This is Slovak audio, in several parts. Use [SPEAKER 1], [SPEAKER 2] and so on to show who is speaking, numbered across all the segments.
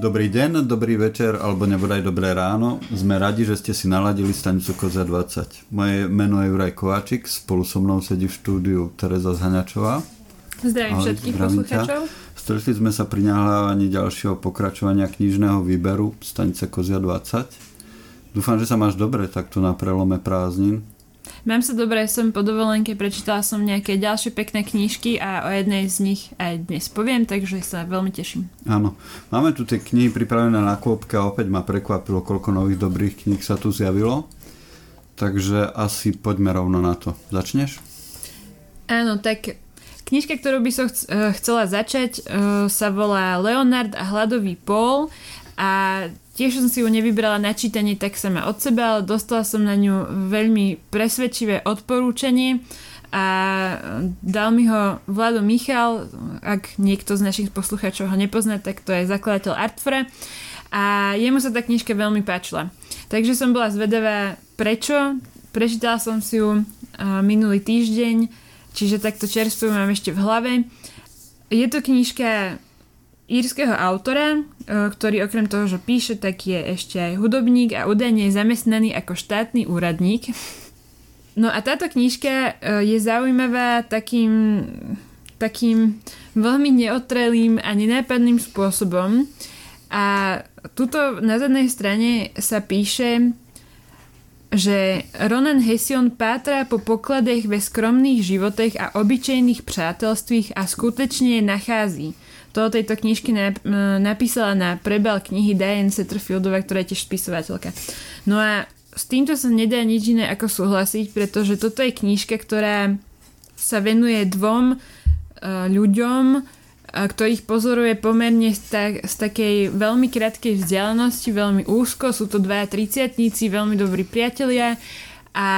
[SPEAKER 1] Dobrý deň, dobrý večer alebo nebodaj dobré ráno. Sme radi, že ste si naladili stanicu Koza 20. Moje meno je Juraj Kováčik, spolu so mnou sedí v štúdiu Tereza Zhaňačová.
[SPEAKER 2] Zdravím Ahoj, všetkých poslucháčov.
[SPEAKER 1] Stretli sme sa pri nahlávaní ďalšieho pokračovania knižného výberu stanice Kozia 20. Dúfam, že sa máš dobre takto na prelome prázdnin.
[SPEAKER 2] Mám sa dobre, som po dovolenke, prečítala som nejaké ďalšie pekné knižky a o jednej z nich aj dnes poviem, takže sa veľmi teším.
[SPEAKER 1] Áno, máme tu tie knihy pripravené na kôpke a opäť ma prekvapilo, koľko nových dobrých kníh sa tu zjavilo. Takže asi poďme rovno na to. Začneš?
[SPEAKER 2] Áno, tak knižka, ktorú by som eh, chcela začať, eh, sa volá Leonard a hladový pol a Tiež som si ju nevybrala na čítanie tak sama od seba, ale dostala som na ňu veľmi presvedčivé odporúčanie a dal mi ho Vlado Michal, ak niekto z našich poslucháčov ho nepozná, tak to je zakladateľ Artfora a jemu sa tá knižka veľmi páčila. Takže som bola zvedavá prečo, prečítala som si ju minulý týždeň, čiže takto čerstvu mám ešte v hlave. Je to knižka írskeho autora, e, ktorý okrem toho, že píše, tak je ešte aj hudobník a údajne je zamestnaný ako štátny úradník. No a táto knižka e, je zaujímavá takým, takým veľmi neotrelým a nenápadným spôsobom. A tuto na zadnej strane sa píše, že Ronan Hession pátra po pokladech ve skromných životech a obyčejných přátelstvích a skutečne je nachází – to tejto knižky napísala na prebal knihy Diane Setterfieldová, ktorá je tiež spisovateľka. No a s týmto sa nedá nič iné ako súhlasiť, pretože toto je knižka, ktorá sa venuje dvom uh, ľuďom, ktorých pozoruje pomerne z, tak, z takej veľmi krátkej vzdialenosti, veľmi úzko. Sú to dvaja triciatníci, veľmi dobrí priatelia a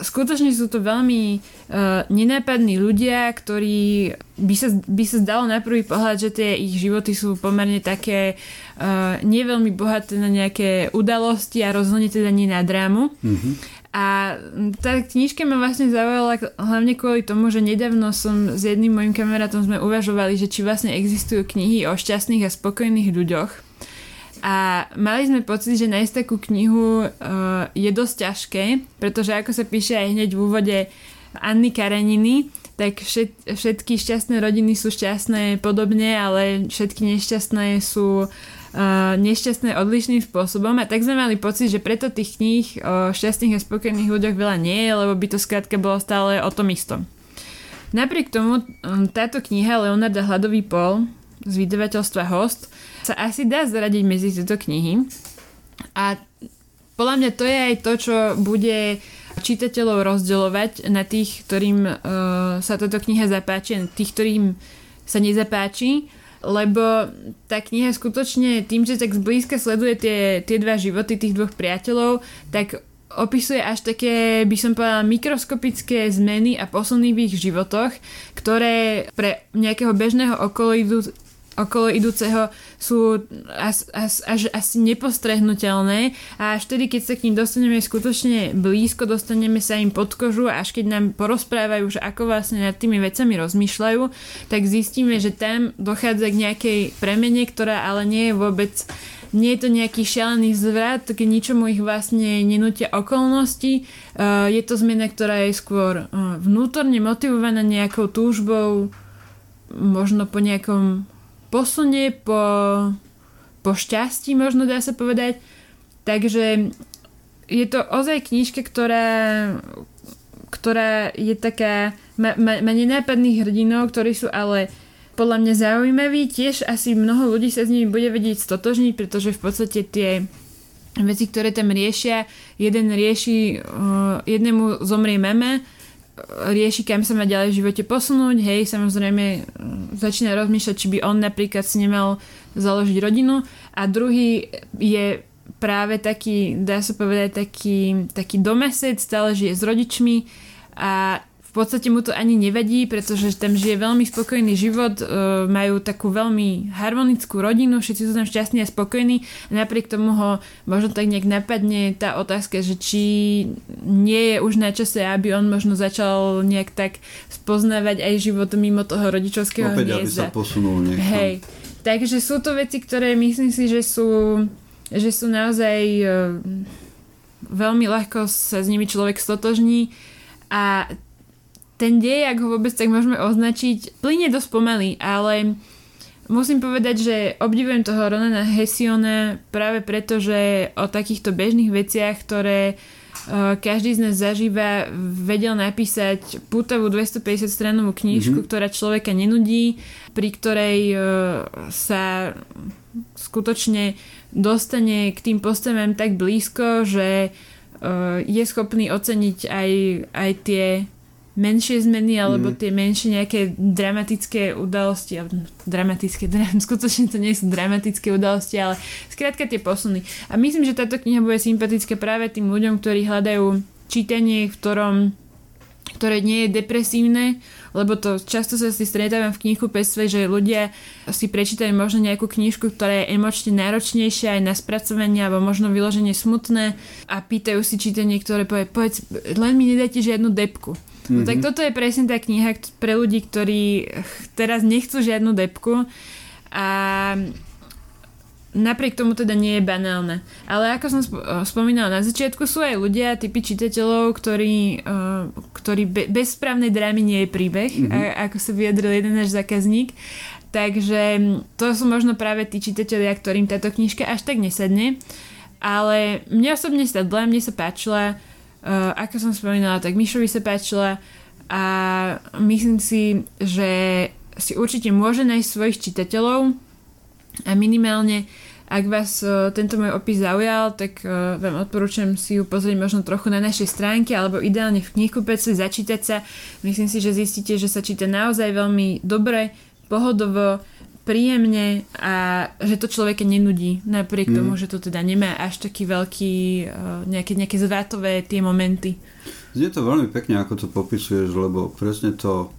[SPEAKER 2] skutočne sú to veľmi uh, nenápadní ľudia, ktorí by sa, by sa zdalo na prvý pohľad, že tie ich životy sú pomerne také uh, nie veľmi bohaté na nejaké udalosti a rozhodne teda nie na drámu. Mm-hmm. A tá knižka ma vlastne zaujala hlavne kvôli tomu, že nedávno som s jedným mojim kamarátom sme uvažovali, že či vlastne existujú knihy o šťastných a spokojných ľuďoch a mali sme pocit, že nájsť takú knihu uh, je dosť ťažké, pretože ako sa píše aj hneď v úvode Anny Kareniny, tak všet, všetky šťastné rodiny sú šťastné podobne, ale všetky nešťastné sú uh, nešťastné odlišným spôsobom a tak sme mali pocit, že preto tých kníh o šťastných a spokojných ľuďoch veľa nie je, lebo by to skrátka bolo stále o tom istom. Napriek tomu um, táto kniha Leonarda Hladový pol z vydavateľstva Host sa asi dá zaradiť medzi tieto knihy. A podľa mňa to je aj to, čo bude čitateľov rozdeľovať na tých, ktorým uh, sa táto kniha zapáči a tých, ktorým sa nezapáči, lebo tá kniha skutočne tým, že tak zblízka sleduje tie, tie dva životy tých dvoch priateľov, tak opisuje až také, by som povedala, mikroskopické zmeny a posuny v ich životoch, ktoré pre nejakého bežného okolidu okolo idúceho sú až, až, až asi nepostrehnutelné a až vtedy, keď sa k ním dostaneme skutočne blízko, dostaneme sa im pod kožu a až keď nám porozprávajú, že ako vlastne nad tými vecami rozmýšľajú, tak zistíme, že tam dochádza k nejakej premene, ktorá ale nie je vôbec nie je to nejaký šialený zvrat, keď ničomu ich vlastne nenútia okolnosti. Uh, je to zmena, ktorá je skôr uh, vnútorne motivovaná nejakou túžbou, možno po nejakom posunie, po, po šťastí, možno dá sa povedať. Takže je to ozaj knižka, ktorá, ktorá je taká, má, nenápadných hrdinov, ktorí sú ale podľa mňa zaujímaví. Tiež asi mnoho ľudí sa s nimi bude vedieť stotožniť, pretože v podstate tie veci, ktoré tam riešia, jeden rieši, uh, jednému zomrie mama, rieši, kam sa má ďalej v živote posunúť, hej, samozrejme začína rozmýšľať, či by on napríklad si nemal založiť rodinu. A druhý je práve taký, dá sa povedať, taký, taký domesec, stále žije s rodičmi a podstate mu to ani nevadí, pretože tam žije veľmi spokojný život, e, majú takú veľmi harmonickú rodinu, všetci sú tam šťastní a spokojní. Napriek tomu ho možno tak nejak napadne tá otázka, že či nie je už na čase, aby on možno začal nejak tak spoznávať aj život mimo toho rodičovského
[SPEAKER 1] Opäť, hniezda. aby sa posunul niekam.
[SPEAKER 2] Hej. Takže sú to veci, ktoré myslím si, že sú, že sú naozaj uh, veľmi ľahko sa s nimi človek stotožní a ten dej, ak ho vôbec tak môžeme označiť, plyne dosť pomaly, ale musím povedať, že obdivujem toho Ronana Hessiona práve preto, že o takýchto bežných veciach, ktoré uh, každý z nás zažíva, vedel napísať putovú 250 stranovú knižku, mm-hmm. ktorá človeka nenudí, pri ktorej uh, sa skutočne dostane k tým postavám tak blízko, že uh, je schopný oceniť aj, aj tie menšie zmeny alebo mm. tie menšie nejaké dramatické udalosti dramatické, dram, skutočne to nie sú dramatické udalosti, ale skrátka tie posuny. A myslím, že táto kniha bude sympatická práve tým ľuďom, ktorí hľadajú čítanie, v ktorom ktoré nie je depresívne, lebo to často sa si stretávam v knihu pestve, že ľudia si prečítajú možno nejakú knižku, ktorá je emočne náročnejšia aj na spracovanie alebo možno vyloženie smutné a pýtajú si čítanie, ktoré povie, povedz, len mi nedajte žiadnu depku. Mm-hmm. Tak mhm. toto je presne tá kniha pre ľudí, ktorí teraz nechcú žiadnu depku a napriek tomu teda nie je banálne. Ale ako som spomínala na začiatku, sú aj ľudia, typy čitateľov, ktorí, uh, ktorí be, bez správnej drámy nie je príbeh, mm-hmm. a, ako sa vyjadril jeden náš zákazník. Takže to sú možno práve tí čitatelia, ktorým táto knižka až tak nesadne. Ale mne osobne sadla, mne sa páčila, uh, ako som spomínala, tak Mišovi sa páčila a myslím si, že si určite môže nájsť svojich čitateľov a minimálne ak vás uh, tento môj opis zaujal, tak uh, vám odporúčam si ju pozrieť možno trochu na našej stránke alebo ideálne v knihkupectve začítať sa. Myslím si, že zistíte, že sa číta naozaj veľmi dobre, pohodovo, príjemne a že to človeka nenudí, napriek mm. tomu, že to teda nemá až taký veľký, uh, nejaké, nejaké zvátové tie momenty.
[SPEAKER 1] Znie to veľmi pekne, ako to popisuješ, lebo presne to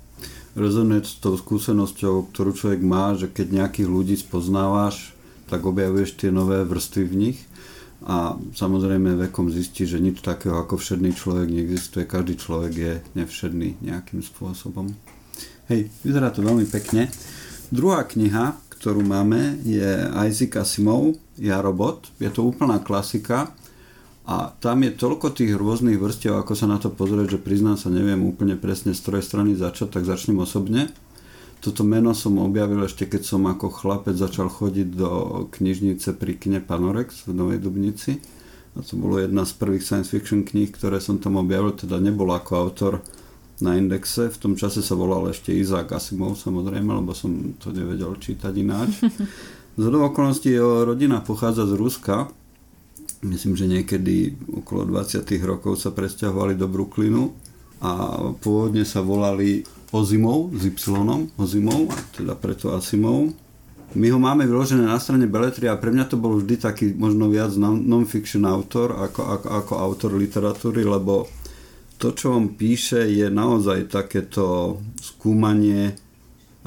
[SPEAKER 1] rezonuje s tou skúsenosťou, ktorú človek má, že keď nejakých ľudí spoznávaš, tak objavuješ tie nové vrstvy v nich a samozrejme vekom zistí, že nič takého ako všedný človek neexistuje. Každý človek je nevšedný nejakým spôsobom. Hej, vyzerá to veľmi pekne. Druhá kniha, ktorú máme, je Isaac Asimov, Ja robot. Je to úplná klasika a tam je toľko tých rôznych vrstiev, ako sa na to pozrieť, že priznám sa, neviem úplne presne z ktorej strany začať, tak začnem osobne. Toto meno som objavil ešte keď som ako chlapec začal chodiť do knižnice pri kine Panorex v Novej Dubnici. A to bolo jedna z prvých science fiction kníh, ktoré som tam objavil, teda nebol ako autor na indexe. V tom čase sa volal ešte Izák Asimov, samozrejme, lebo som to nevedel čítať ináč. Z okolností jeho rodina pochádza z Ruska. Myslím, že niekedy okolo 20 rokov sa presťahovali do Brooklynu a pôvodne sa volali Ozimov s Y, Ozimov, teda preto Asimov. My ho máme vyložené na strane Beletry a pre mňa to bol vždy taký možno viac non-fiction autor ako, ako, ako autor literatúry, lebo to, čo on píše, je naozaj takéto skúmanie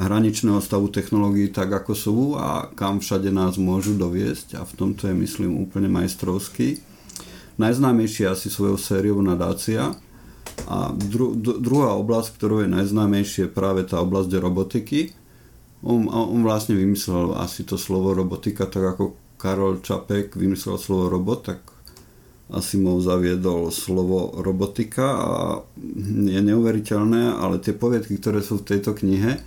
[SPEAKER 1] hraničného stavu technológií tak, ako sú a kam všade nás môžu doviesť a v tomto je, myslím, úplne majstrovský. Najznámejší asi svojou sériou nadácia, a dru, druhá oblasť, ktorou je najznámejšie, je práve tá oblasť robotiky. On, on vlastne vymyslel asi to slovo robotika, tak ako Karol Čapek vymyslel slovo robot, tak Asimov zaviedol slovo robotika a je neuveriteľné, ale tie poviedky, ktoré sú v tejto knihe,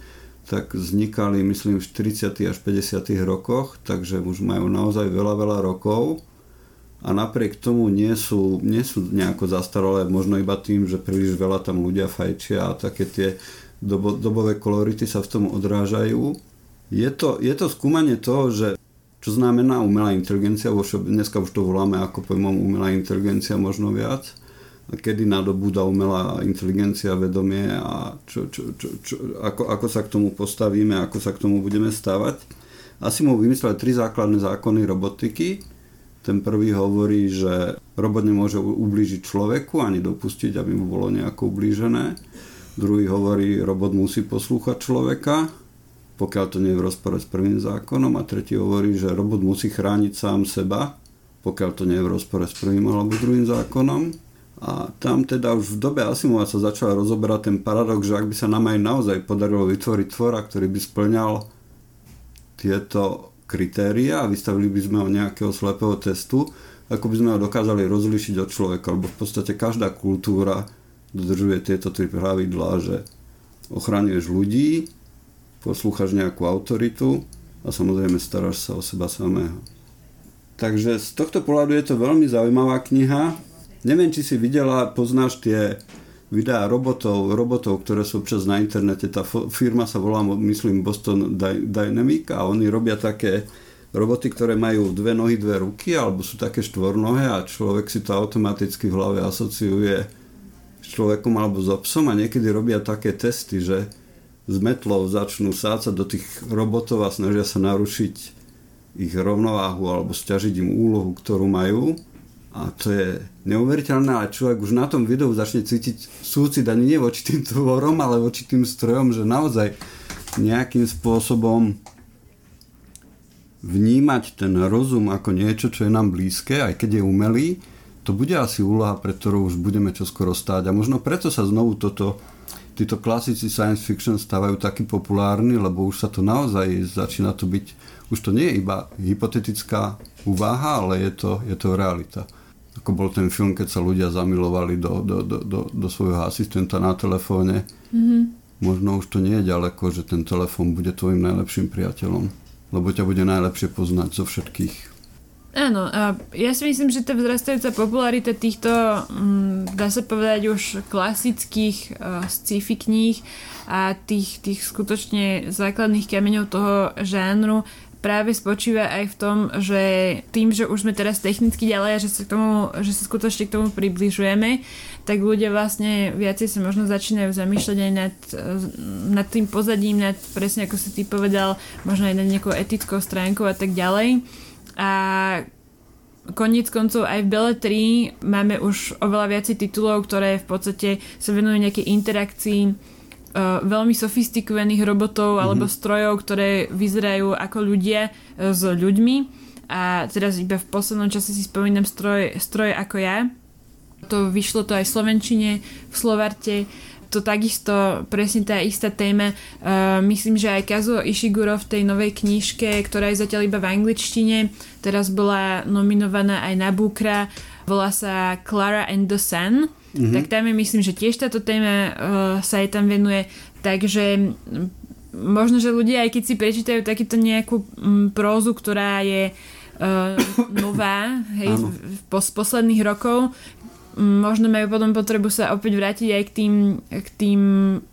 [SPEAKER 1] tak vznikali myslím v 40. až 50. rokoch, takže už majú naozaj veľa, veľa rokov a napriek tomu nie sú, nie sú nejako zastaralé, možno iba tým, že príliš veľa tam ľudia fajčia a také tie dobo, dobové kolority sa v tom odrážajú. Je to, je to skúmanie toho, že čo znamená umelá inteligencia, dneska už to voláme ako pojmom umelá inteligencia možno viac, kedy nadobúda umelá inteligencia vedomie a čo, čo, čo, čo, ako, ako sa k tomu postavíme, ako sa k tomu budeme stávať. Asi mu vymysleli tri základné zákony robotiky, ten prvý hovorí, že robot nemôže ublížiť človeku ani dopustiť, aby mu bolo nejako ublížené. Druhý hovorí, robot musí poslúchať človeka, pokiaľ to nie je v rozpore s prvým zákonom. A tretí hovorí, že robot musí chrániť sám seba, pokiaľ to nie je v rozpore s prvým alebo druhým zákonom. A tam teda už v dobe Asimova sa začal rozoberať ten paradox, že ak by sa nám aj naozaj podarilo vytvoriť tvora, ktorý by splňal tieto kritéria a vystavili by sme ho nejakého slepého testu, ako by sme ho dokázali rozlišiť od človeka, lebo v podstate každá kultúra dodržuje tieto tri pravidlá, že ochraňuješ ľudí, poslúchaš nejakú autoritu a samozrejme staráš sa o seba samého. Takže z tohto pohľadu je to veľmi zaujímavá kniha. Neviem, či si videla, poznáš tie videá robotov, robotov, ktoré sú občas na internete. Tá firma sa volá, myslím, Boston Dynamic a oni robia také roboty, ktoré majú dve nohy, dve ruky, alebo sú také štvornohé a človek si to automaticky v hlave asociuje s človekom alebo s obsom a niekedy robia také testy, že s metlou začnú sácať do tých robotov a snažia sa narušiť ich rovnováhu alebo stiažiť im úlohu, ktorú majú a to je neuveriteľné, ale človek už na tom videu začne cítiť súcit ani nie voči tým tvorom, ale voči tým strojom, že naozaj nejakým spôsobom vnímať ten rozum ako niečo, čo je nám blízke, aj keď je umelý, to bude asi úloha, pre ktorú už budeme čoskoro stáť. A možno preto sa znovu toto, títo klasici science fiction stávajú taký populárni, lebo už sa to naozaj začína to byť, už to nie je iba hypotetická úvaha, ale je to, je to realita ako bol ten film, keď sa ľudia zamilovali do, do, do, do, do svojho asistenta na telefóne. Mm-hmm. Možno už to nie je ďaleko, že ten telefón bude tvojim najlepším priateľom, lebo ťa bude najlepšie poznať zo všetkých.
[SPEAKER 2] Áno, a ja si myslím, že tá vzrastajúca popularita týchto, mm, dá sa povedať, už klasických uh, sci-fi kníh a tých, tých skutočne základných kameňov toho žánru práve spočíva aj v tom, že tým, že už sme teraz technicky ďalej a že sa, k tomu, že sa skutočne k tomu približujeme, tak ľudia vlastne viacej sa možno začínajú zamýšľať aj nad, nad tým pozadím, nad presne ako si ty povedal, možno aj nad nejakou etickou stránkou a tak ďalej. A Koniec koncov aj v Bele 3 máme už oveľa viacej titulov, ktoré v podstate sa venujú nejakej interakcii uh, veľmi sofistikovaných robotov mm-hmm. alebo strojov, ktoré vyzerajú ako ľudia uh, s ľuďmi. A teraz iba v poslednom čase si spomínam stroj, stroj ako ja. To vyšlo to aj v Slovenčine, v Slovarte to takisto presne tá istá téma. Uh, myslím, že aj Kazuo Ishiguro v tej novej knižke, ktorá je zatiaľ iba v angličtine, teraz bola nominovaná aj na Bukra, volá sa Clara and the Sun mm-hmm. tak tam je myslím, že tiež táto téma uh, sa aj tam venuje, takže možno, že ľudia, aj keď si prečítajú takýto nejakú um, prózu, ktorá je uh, nová hej, po, z posledných rokov, možno majú potom potrebu sa opäť vrátiť aj k tým, k tým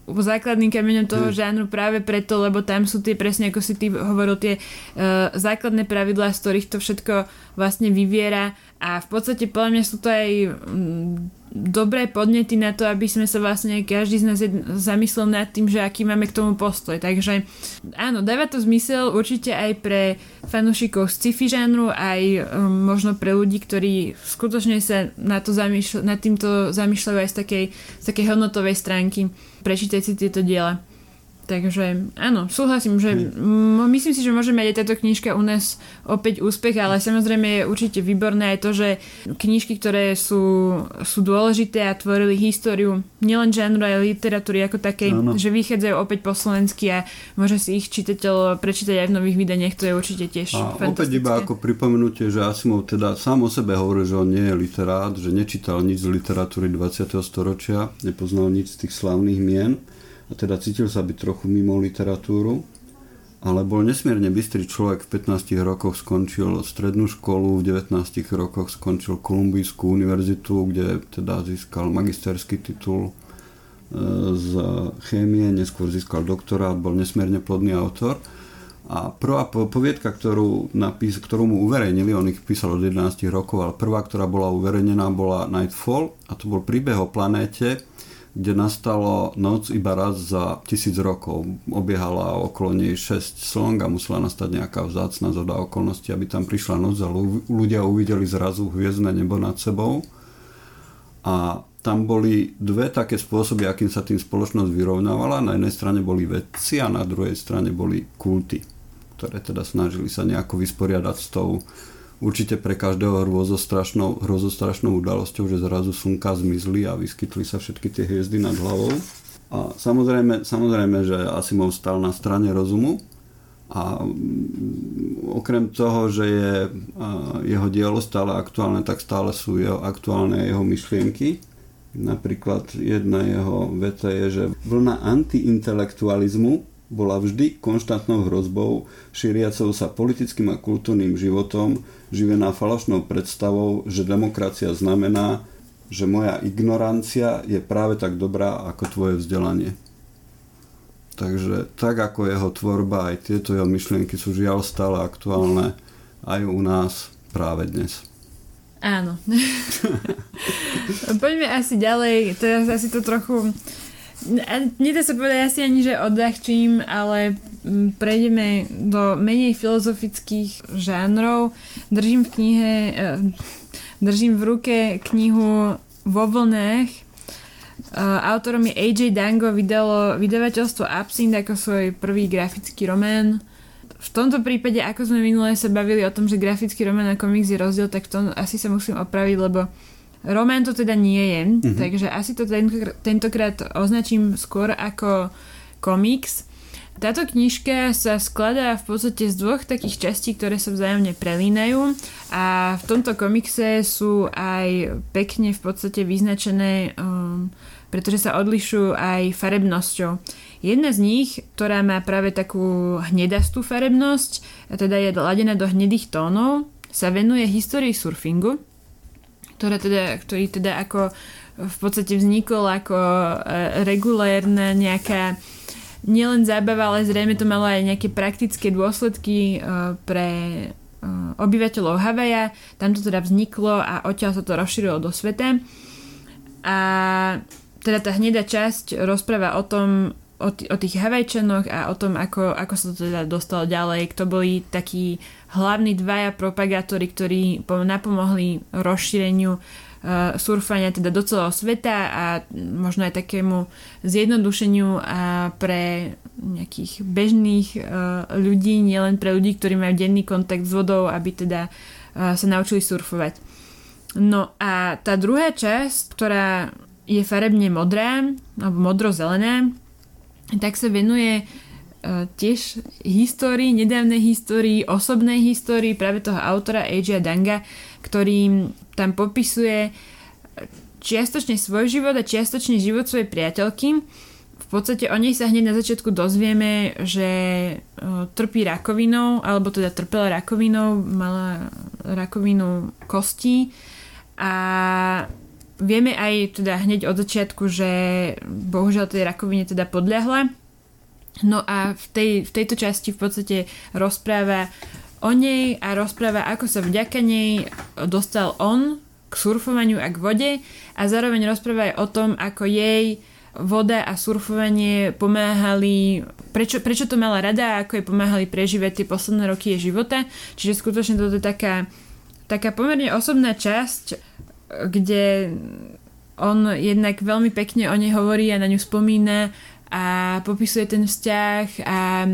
[SPEAKER 2] základným kameňom toho mm. žánru práve preto, lebo tam sú tie presne ako si ty hovoril tie uh, základné pravidlá, z ktorých to všetko vlastne vyviera a v podstate podľa mňa sú to aj um, dobré podnety na to, aby sme sa vlastne každý z nás zamyslel nad tým, že aký máme k tomu postoj. Takže áno, dáva to zmysel určite aj pre fanúšikov sci-fi žánru, aj um, možno pre ľudí, ktorí skutočne sa na to zamýšľ- nad týmto zamýšľajú aj z takej, z takej hodnotovej stránky. Prečítať si tieto diela. Takže áno, súhlasím, že m- myslím si, že môže mať aj táto knižka u nás opäť úspech, ale samozrejme je určite výborné aj to, že knižky, ktoré sú, sú dôležité a tvorili históriu nielen žánru, aj literatúry ako takej, áno. že vychádzajú opäť po slovensky a môže si ich čitateľ prečítať aj v nových vydaniach, to je určite tiež a
[SPEAKER 1] opäť iba ako pripomenutie, že Asimov teda sám o sebe hovorí, že on nie je literát, že nečítal nič z literatúry 20. storočia, nepoznal nič z tých slavných mien teda cítil sa byť trochu mimo literatúru, ale bol nesmierne bystrý človek. V 15 rokoch skončil strednú školu, v 19 rokoch skončil Kolumbijskú univerzitu, kde teda získal magisterský titul e, z chémie, neskôr získal doktorát, bol nesmierne plodný autor. A prvá poviedka, ktorú, napís, ktorú mu uverejnili, on ich písal od 11 rokov, ale prvá, ktorá bola uverejnená, bola Nightfall a to bol príbeh o planéte, kde nastalo noc iba raz za tisíc rokov. Obiehala okolo nej 6 slong a musela nastať nejaká vzácna zhoda okolností, aby tam prišla noc a ľudia uvideli zrazu hviezdne nebo nad sebou. A tam boli dve také spôsoby, akým sa tým spoločnosť vyrovnávala. Na jednej strane boli vedci a na druhej strane boli kulty, ktoré teda snažili sa nejako vysporiadať s tou určite pre každého hrozostrašnou, hrozostrašnou udalosťou, že zrazu slnka zmizli a vyskytli sa všetky tie hviezdy nad hlavou. A samozrejme, samozrejme, že Asimov stal na strane rozumu A mm, okrem toho, že je jeho dielo stále aktuálne, tak stále sú jeho aktuálne jeho myšlienky. Napríklad jedna jeho veta je, že vlna antiintelektualizmu bola vždy konštantnou hrozbou, šíriacou sa politickým a kultúrnym životom, živená falošnou predstavou, že demokracia znamená, že moja ignorancia je práve tak dobrá ako tvoje vzdelanie. Takže tak ako jeho tvorba, aj tieto jeho myšlienky sú žiaľ stále aktuálne aj u nás práve dnes.
[SPEAKER 2] Áno. Poďme asi ďalej. Teraz asi to trochu... Nedá sa povedať asi ani, že odľahčím, ale mm, prejdeme do menej filozofických žánrov. Držím v knihe, eh, držím v ruke knihu Vo vlnách Uh, autorom je AJ Dango, vydalo vydavateľstvo Absint ako svoj prvý grafický román. V tomto prípade, ako sme minulé sa bavili o tom, že grafický román a komiks je rozdiel, tak v tom asi sa musím opraviť, lebo román to teda nie je, mm-hmm. takže asi to tentokrát, označím skôr ako komiks. Táto knižka sa skladá v podstate z dvoch takých častí, ktoré sa vzájomne prelínajú a v tomto komikse sú aj pekne v podstate vyznačené um, pretože sa odlišujú aj farebnosťou. Jedna z nich, ktorá má práve takú hnedastú farebnosť, a teda je ladená do hnedých tónov, sa venuje histórii surfingu, ktorá teda, ktorý teda ako v podstate vznikol ako e, regulérna nejaká nielen zábava, ale zrejme to malo aj nejaké praktické dôsledky e, pre e, obyvateľov Havaja. Tam to teda vzniklo a odtiaľ sa to rozšírilo do sveta. A teda tá hnedá časť rozpráva o tom, o, t- o tých Havajčanoch a o tom, ako, ako sa to teda dostalo ďalej, kto boli takí hlavní dvaja propagátori, ktorí napomohli rozšíreniu uh, surfania teda do celého sveta a možno aj takému zjednodušeniu a pre nejakých bežných uh, ľudí, nielen pre ľudí, ktorí majú denný kontakt s vodou, aby teda uh, sa naučili surfovať. No a tá druhá časť, ktorá je farebne modrá alebo modro-zelená, tak sa venuje uh, tiež histórii, nedávnej histórii, osobnej histórii práve toho autora Eija Danga, ktorý tam popisuje čiastočne svoj život a čiastočne život svojej priateľky. V podstate o nej sa hneď na začiatku dozvieme, že uh, trpí rakovinou, alebo teda trpela rakovinou, mala rakovinu kostí a Vieme aj teda hneď od začiatku, že bohužiaľ tej rakovine teda podľahla. No a v, tej, v tejto časti v podstate rozpráva o nej a rozpráva, ako sa vďaka nej dostal on k surfovaniu a k vode a zároveň rozpráva aj o tom, ako jej voda a surfovanie pomáhali, prečo, prečo to mala rada a ako jej pomáhali prežívať tie posledné roky jej života. Čiže skutočne toto je taká, taká pomerne osobná časť kde on jednak veľmi pekne o nej hovorí a na ňu spomína a popisuje ten vzťah a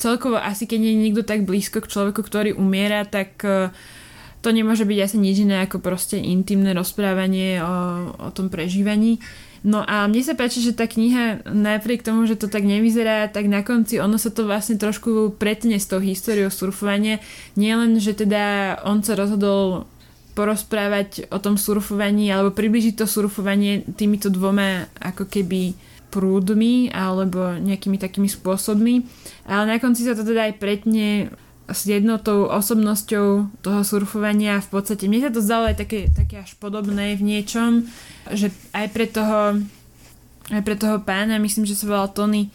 [SPEAKER 2] celkovo asi keď je niekto tak blízko k človeku, ktorý umiera, tak e, to nemôže byť asi nič iné ako proste intimné rozprávanie o, o tom prežívaní. No a mne sa páči, že tá kniha napriek tomu, že to tak nevyzerá, tak na konci ono sa to vlastne trošku pretne s tou históriou surfovania. Nie len, že teda on sa rozhodol porozprávať o tom surfovaní alebo približiť to surfovanie týmito dvoma ako keby prúdmi alebo nejakými takými spôsobmi. Ale na konci sa to teda aj pretne s jednotou osobnosťou toho surfovania v podstate. Mne sa to zdalo aj také, také až podobné v niečom, že aj pre toho aj pre toho pána, myslím, že sa volal Tony,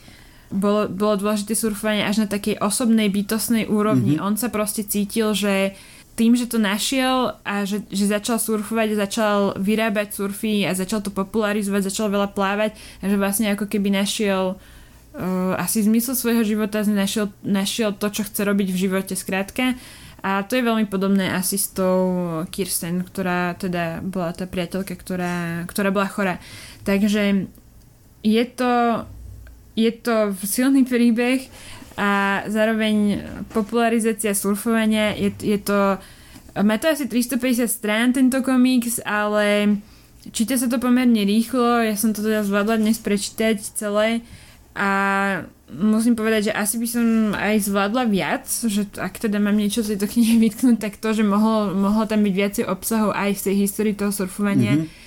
[SPEAKER 2] bolo, bolo dôležité surfovanie až na takej osobnej, bytostnej úrovni. Mm-hmm. On sa proste cítil, že tým, že to našiel a že, že začal surfovať, začal vyrábať surfy a začal to popularizovať, začal veľa plávať a že vlastne ako keby našiel uh, asi zmysel svojho života, našiel, našiel to, čo chce robiť v živote skrátka. A to je veľmi podobné asi s tou Kirsten, ktorá teda bola tá priateľka, ktorá, ktorá bola chorá. Takže je to, je to silný príbeh a zároveň popularizácia surfovania je, je to má to asi 350 strán tento komiks, ale číta sa to pomerne rýchlo, ja som to teda zvládla dnes prečítať celé a musím povedať, že asi by som aj zvládla viac, že ak teda mám niečo z tejto knihy vytknúť, tak to, že mohlo, mohlo tam byť viacej obsahov aj v tej histórii toho surfovania. Mm-hmm.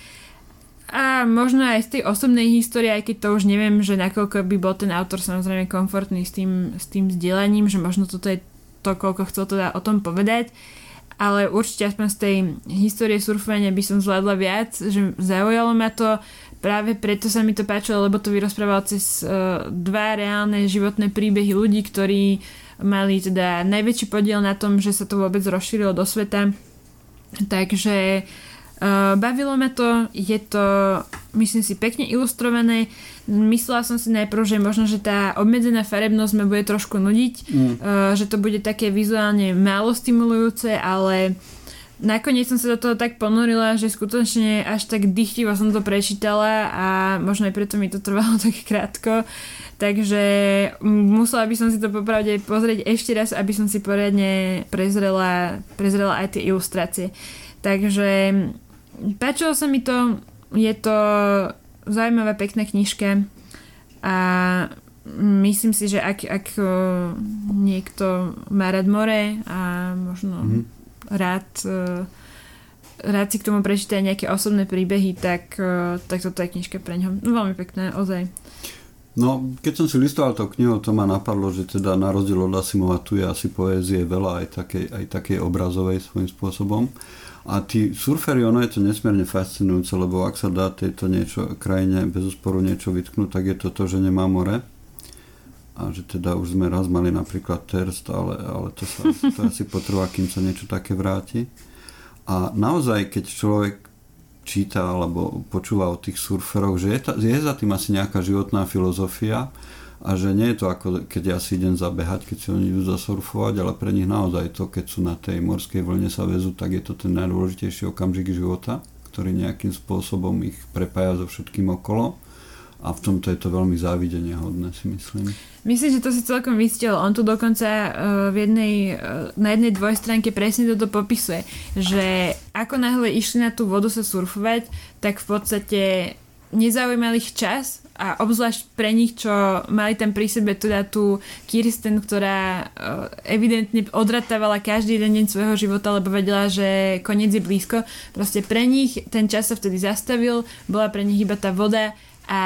[SPEAKER 2] A možno aj z tej osobnej histórie, aj keď to už neviem, že nakoľko by bol ten autor samozrejme komfortný s tým, s tým zdieľaním, že možno toto je to, koľko chcel teda o tom povedať. Ale určite aspoň z tej histórie surfovania by som zvládla viac, že zaujalo ma to práve preto sa mi to páčilo, lebo to vyrozprával cez uh, dva reálne životné príbehy ľudí, ktorí mali teda najväčší podiel na tom, že sa to vôbec rozšírilo do sveta. Takže uh, bavilo ma to, je to myslím si pekne ilustrované. Myslela som si najprv, že možno, že tá obmedzená farebnosť ma bude trošku nudiť, mm. že to bude také vizuálne málo stimulujúce, ale nakoniec som sa do toho tak ponorila, že skutočne až tak dychtivo som to prečítala a možno aj preto mi to trvalo tak krátko. Takže musela by som si to popravde pozrieť ešte raz, aby som si poriadne prezrela, prezrela aj tie ilustrácie. Takže páčilo sa mi to, je to zaujímavá, pekná knižka a myslím si, že ak, ak niekto má rád more a možno mm-hmm rád, e, rád si k tomu prečíta nejaké osobné príbehy, tak, e, tak toto je knižka pre ňo. No, veľmi pekné, ozaj.
[SPEAKER 1] No, keď som si listoval tou knihou, to ma napadlo, že teda na rozdiel od Asimova tu je asi poézie veľa aj takej, aj takej obrazovej svojím spôsobom. A tí surferi, ono je to nesmierne fascinujúce, lebo ak sa dá tejto niečo krajine bez úsporu niečo vytknúť, tak je to to, že nemá more a že teda už sme raz mali napríklad terst, ale, ale to sa to asi potrvá, kým sa niečo také vráti. A naozaj, keď človek číta alebo počúva o tých surferoch, že je, ta, je za tým asi nejaká životná filozofia a že nie je to ako keď ja si idem zabehať, keď si oni idú zasurfovať, ale pre nich naozaj to, keď sú na tej morskej vlne sa vezú, tak je to ten najdôležitejší okamžik života, ktorý nejakým spôsobom ich prepája so všetkým okolo a v tomto je to veľmi závidenie hodné, si myslím.
[SPEAKER 2] Myslím, že to si celkom vystil. On tu dokonca uh, v jednej, uh, na jednej dvojstránke presne toto popisuje, že ako náhle išli na tú vodu sa surfovať, tak v podstate nezaujímal ich čas a obzvlášť pre nich, čo mali tam pri sebe teda tú Kirsten, ktorá uh, evidentne odratávala každý jeden deň svojho života, lebo vedela, že koniec je blízko. Proste pre nich ten čas sa vtedy zastavil, bola pre nich iba tá voda a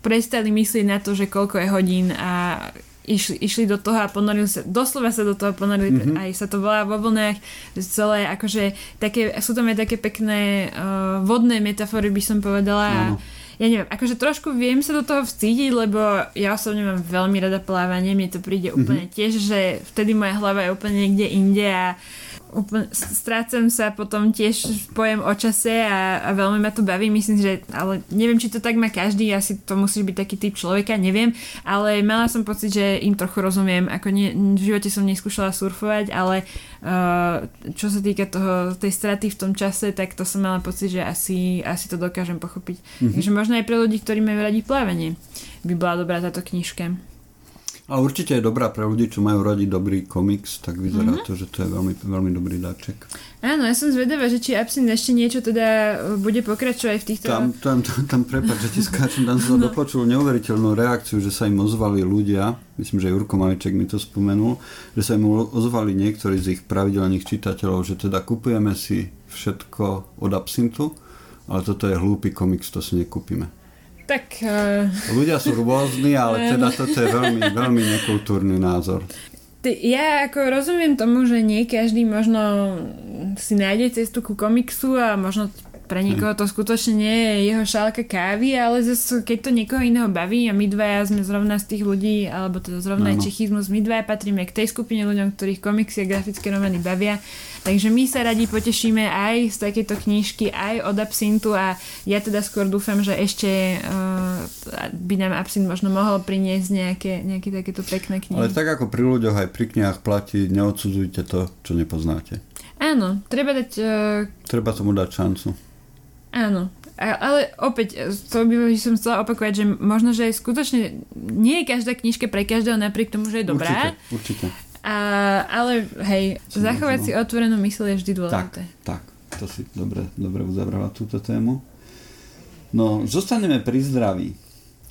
[SPEAKER 2] prestali myslieť na to, že koľko je hodín a išli, išli do toho a ponorili sa, doslova sa do toho ponorili, mm-hmm. aj sa to volá vo vlnách, celé akože také, sú tam aj také pekné uh, vodné metafory by som povedala mm. Ja neviem, akože trošku viem sa do toho vcítiť, lebo ja osobne mám veľmi rada plávanie, mne to príde úplne mm-hmm. tiež, že vtedy moja hlava je úplne niekde inde a úplne, strácam sa potom tiež pojem o čase a, a veľmi ma to baví, myslím, že ale neviem, či to tak má každý, asi to musí byť taký typ človeka, neviem, ale mala som pocit, že im trochu rozumiem, ako nie, v živote som neskúšala surfovať, ale uh, čo sa týka toho, tej straty v tom čase, tak to som mala pocit, že asi, asi to dokážem pochopiť. Mm-hmm. Takže možno aj pre ľudí, ktorí majú radi plávanie, by bola dobrá táto knižka.
[SPEAKER 1] A určite je dobrá pre ľudí, čo majú radi dobrý komiks, tak vyzerá mm-hmm. to, že to je veľmi, veľmi dobrý dáček.
[SPEAKER 2] Áno, ja som zvedavá, že či Absint ešte niečo teda bude pokračovať v týchto...
[SPEAKER 1] Tam, tam, tam, tam prepáč, že ti skáčem, tam som no. dopočul neuveriteľnú reakciu, že sa im ozvali ľudia, myslím, že Jurko Maliček mi to spomenul, že sa im ozvali niektorí z ich pravidelných čitateľov, že teda kupujeme si všetko od Absintu, ale toto je hlúpy komiks, to si nekúpime.
[SPEAKER 2] Tak... Uh...
[SPEAKER 1] Ľudia sú rôzni, ale teda toto je veľmi, veľmi nekultúrny názor.
[SPEAKER 2] Ja ako rozumiem tomu, že nie každý možno si nájde cestu ku komiksu a možno pre niekoho to skutočne nie je jeho šálka kávy, ale zase keď to niekoho iného baví a my dvaja sme zrovna z tých ľudí, alebo teda zrovna aj čechizmus, my dvaja patríme k tej skupine ľuďom, ktorých komiksy a grafické romány bavia, takže my sa radi potešíme aj z takéto knižky, aj od Absintu a ja teda skôr dúfam, že ešte uh, by nám Absint možno mohol priniesť nejaké, nejaké takéto pekné knihy.
[SPEAKER 1] Ale tak ako pri ľuďoch aj pri knihách platí, neodsudzujte to, čo nepoznáte.
[SPEAKER 2] Áno, treba dať... Uh...
[SPEAKER 1] Treba tomu dať šancu.
[SPEAKER 2] Áno, ale opäť, to by som chcela opakovať, že možno, že skutočne nie je každá knižka pre každého napriek tomu, že je dobrá.
[SPEAKER 1] Určite, určite.
[SPEAKER 2] A, ale hej, Čiže zachovať si otvorenú mysl je vždy dôležité.
[SPEAKER 1] Tak, tak, to si dobre, dobre uzavrala túto tému. No, zostaneme pri zdraví.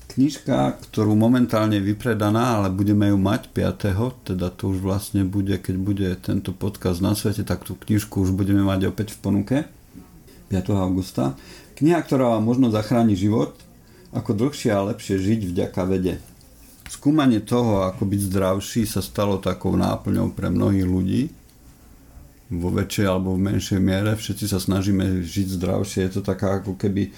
[SPEAKER 1] Knižka, ktorú momentálne je vypredaná, ale budeme ju mať 5. Teda to už vlastne bude, keď bude tento podcast na svete, tak tú knižku už budeme mať opäť v ponuke. 5. augusta. Kniha, ktorá vám možno zachráni život, ako dlhšie a lepšie žiť vďaka vede. Skúmanie toho, ako byť zdravší, sa stalo takou náplňou pre mnohých ľudí. Vo väčšej alebo v menšej miere. Všetci sa snažíme žiť zdravšie. Je to taká ako keby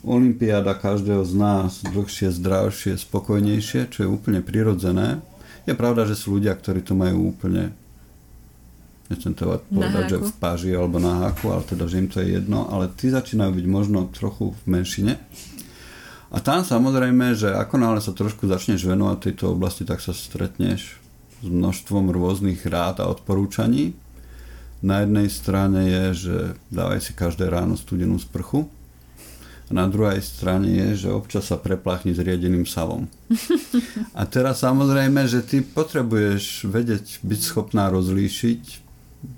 [SPEAKER 1] Olympiáda každého z nás dlhšie, zdravšie, spokojnejšie, čo je úplne prirodzené. Je pravda, že sú ľudia, ktorí to majú úplne nechcem to povedať, že v páži alebo na háku, ale teda, že im to je jedno, ale tí začínajú byť možno trochu v menšine. A tam samozrejme, že ako náhle sa trošku začneš venovať tejto oblasti, tak sa stretneš s množstvom rôznych rád a odporúčaní. Na jednej strane je, že dávaj si každé ráno studenú sprchu, na druhej strane je, že občas sa preplachni s riedeným savom. A teraz samozrejme, že ty potrebuješ vedieť, byť schopná rozlíšiť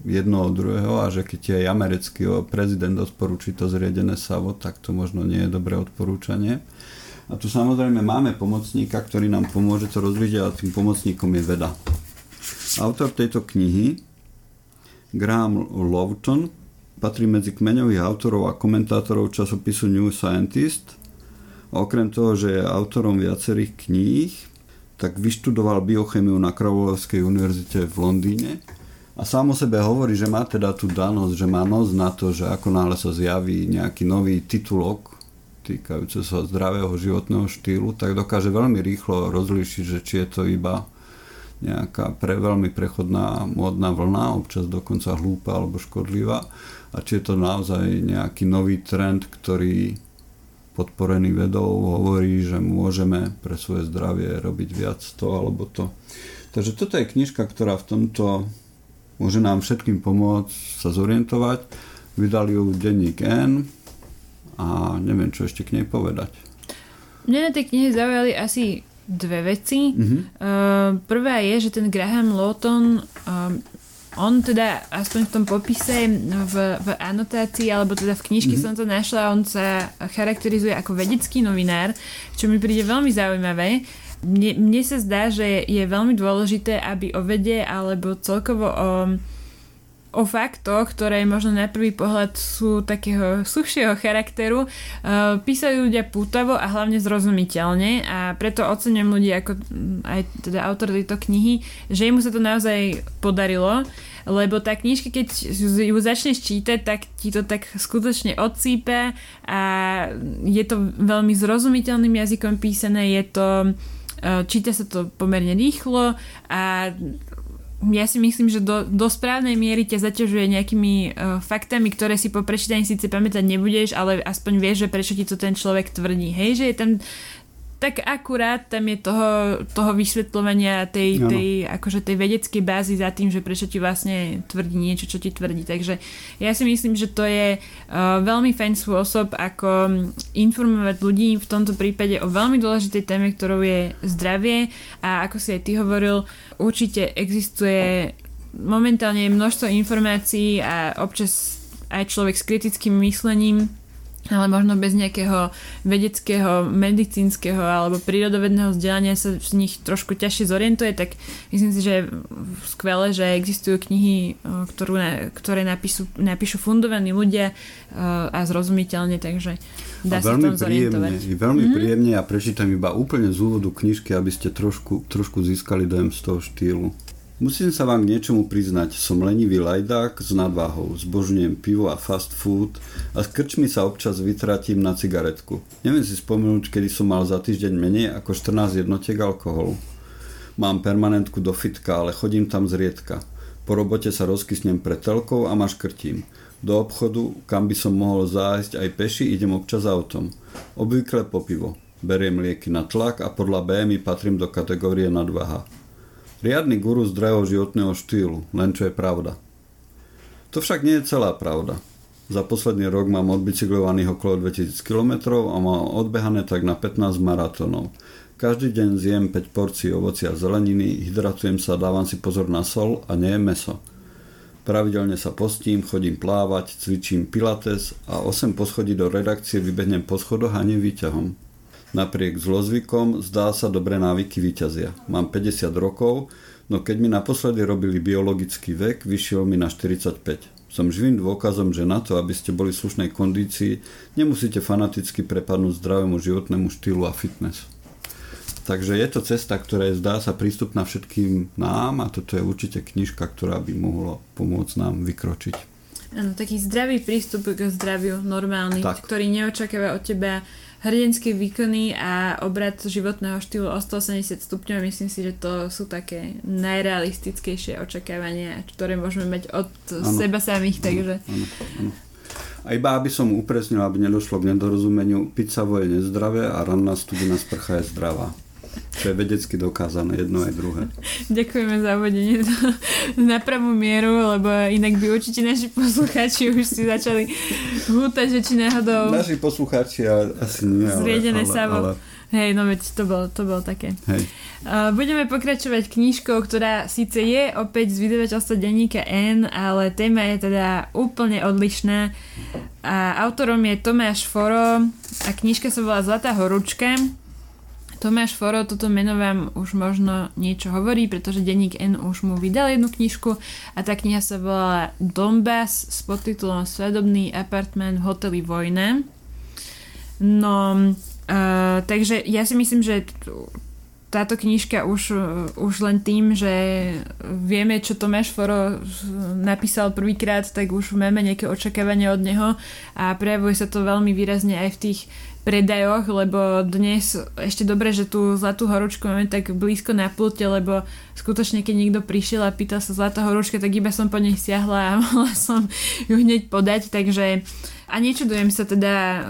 [SPEAKER 1] jedno od druhého a že keď aj americký prezident odporúči to zriedené savo, tak to možno nie je dobré odporúčanie. A tu samozrejme máme pomocníka, ktorý nám pomôže to rozvíjať a tým pomocníkom je veda. Autor tejto knihy, Graham Lowton, patrí medzi kmeňových autorov a komentátorov časopisu New Scientist. Okrem toho, že je autorom viacerých kníh, tak vyštudoval biochemiu na Kráľovskej univerzite v Londýne a sám o sebe hovorí, že má teda tú danosť, že má noc na to, že ako náhle sa zjaví nejaký nový titulok týkajúce sa zdravého životného štýlu, tak dokáže veľmi rýchlo rozlíšiť, že či je to iba nejaká pre, veľmi prechodná módna vlna, občas dokonca hlúpa alebo škodlivá, a či je to naozaj nejaký nový trend, ktorý podporený vedou hovorí, že môžeme pre svoje zdravie robiť viac to alebo to. Takže toto je knižka, ktorá v tomto môže nám všetkým pomôcť sa zorientovať. Vydali ju denník N a neviem, čo ešte k nej povedať.
[SPEAKER 2] Mne na tej knihe zaujali asi dve veci. Mm-hmm. Uh, prvá je, že ten Graham Lawton uh, on teda, aspoň v tom popise, v, v anotácii, alebo teda v knižke mm-hmm. som to našla, on sa charakterizuje ako vedecký novinár, čo mi príde veľmi zaujímavé. Mne, mne sa zdá, že je veľmi dôležité, aby o vede alebo celkovo o o faktoch, ktoré možno na prvý pohľad sú takého suchšieho charakteru, uh, písajú ľudia pútavo a hlavne zrozumiteľne. A preto ocenujem ľudí ako aj teda autor tejto knihy, že mu sa to naozaj podarilo, lebo tá knižka, keď ju začneš čítať, tak ti to tak skutočne odsýpe a je to veľmi zrozumiteľným jazykom písané, je to číta sa to pomerne rýchlo a ja si myslím, že do, do správnej miery ťa zaťažuje nejakými uh, faktami, ktoré si po prečítaní síce pamätať nebudeš, ale aspoň vieš, že prečo ti to ten človek tvrdí. Hej, že je tam tak akurát tam je toho, toho vysvetľovania tej, tej, akože tej vedeckej bázy za tým, že prečo ti vlastne tvrdí niečo, čo ti tvrdí. Takže ja si myslím, že to je uh, veľmi fajn spôsob, ako informovať ľudí v tomto prípade o veľmi dôležitej téme, ktorou je zdravie. A ako si aj ty hovoril, určite existuje momentálne množstvo informácií a občas aj človek s kritickým myslením ale možno bez nejakého vedeckého, medicínskeho alebo prírodovedného vzdelania sa z nich trošku ťažšie zorientuje, tak myslím si, že je skvelé, že existujú knihy, ktorú, ktoré napíšu, napíšu fundovaní ľudia a zrozumiteľne, takže dá a sa veľmi
[SPEAKER 1] príjemne, veľmi mm. príjemne a prečítam iba úplne z úvodu knižky, aby ste trošku, trošku získali dojem z toho štýlu. Musím sa vám k niečomu priznať. Som lenivý lajdák s nadváhou. Zbožňujem pivo a fast food a s krčmi sa občas vytratím na cigaretku. Neviem si spomenúť, kedy som mal za týždeň menej ako 14 jednotiek alkoholu. Mám permanentku do fitka, ale chodím tam zriedka. Po robote sa rozkysnem pred telkou a maškrtím. Do obchodu, kam by som mohol zájsť aj peši, idem občas autom. Obvykle po pivo. Beriem lieky na tlak a podľa BMI patrím do kategórie nadvaha. Riadny guru zdravého životného štýlu, len čo je pravda. To však nie je celá pravda. Za posledný rok mám odbicyklovaných okolo 2000 km a mám odbehané tak na 15 maratónov. Každý deň zjem 5 porcií ovocia a zeleniny, hydratujem sa, dávam si pozor na sol a nie meso. Pravidelne sa postím, chodím plávať, cvičím pilates a 8 poschodí do redakcie vybehnem po schodoch a nevýťahom. Napriek zlozvykom zdá sa dobré návyky vyťazia. Mám 50 rokov, no keď mi naposledy robili biologický vek, vyšiel mi na 45. Som živým dôkazom, že na to, aby ste boli v slušnej kondícii, nemusíte fanaticky prepadnúť zdravému životnému štýlu a fitness. Takže je to cesta, ktorá je zdá sa prístupná všetkým nám a toto je určite knižka, ktorá by mohla pomôcť nám vykročiť.
[SPEAKER 2] Áno, taký zdravý prístup k zdraviu, normálny, tak. ktorý neočakáva od teba hrdinské výkony a obrad životného štýlu o 180 stupňov. Myslím si, že to sú také najrealistickejšie očakávania, ktoré môžeme mať od ano. seba samých. Takže... Ano, ano.
[SPEAKER 1] A iba aby som upresnil, aby nedošlo k nedorozumeniu, pizzavo je nezdravé a ranná studená sprcha je zdravá. To je vedecky dokázané, jedno aj druhé.
[SPEAKER 2] Ďakujeme za uvedenie na pravú mieru, lebo inak by určite naši poslucháči už si začali hútať, že či náhodou...
[SPEAKER 1] Naši poslucháči asi nie, ale...
[SPEAKER 2] Zriedené ale, savo. Ale... Hej, no veď to bolo, to bolo také. Hej. Budeme pokračovať knižkou, ktorá síce je opäť z vydavateľstva denníka N, ale téma je teda úplne odlišná. A autorom je Tomáš Foro a knižka sa volá Zlatá horúčka. Tomáš Foro, toto meno vám už možno niečo hovorí, pretože denník N už mu vydal jednu knižku a tá kniha sa volá Donbass s podtitulom Svadobný apartment v hoteli Vojne. No, uh, takže ja si myslím, že táto knižka už, už len tým, že vieme, čo Tomáš Foro napísal prvýkrát, tak už máme nejaké očakávanie od neho a prejavuje sa to veľmi výrazne aj v tých predajoch, lebo dnes ešte dobre, že tú zlatú horúčku máme tak blízko na pulte, lebo skutočne keď niekto prišiel a pýtal sa zlatá horúčka, tak iba som po nej siahla a mohla som ju hneď podať, takže a nečudujem sa teda, uh,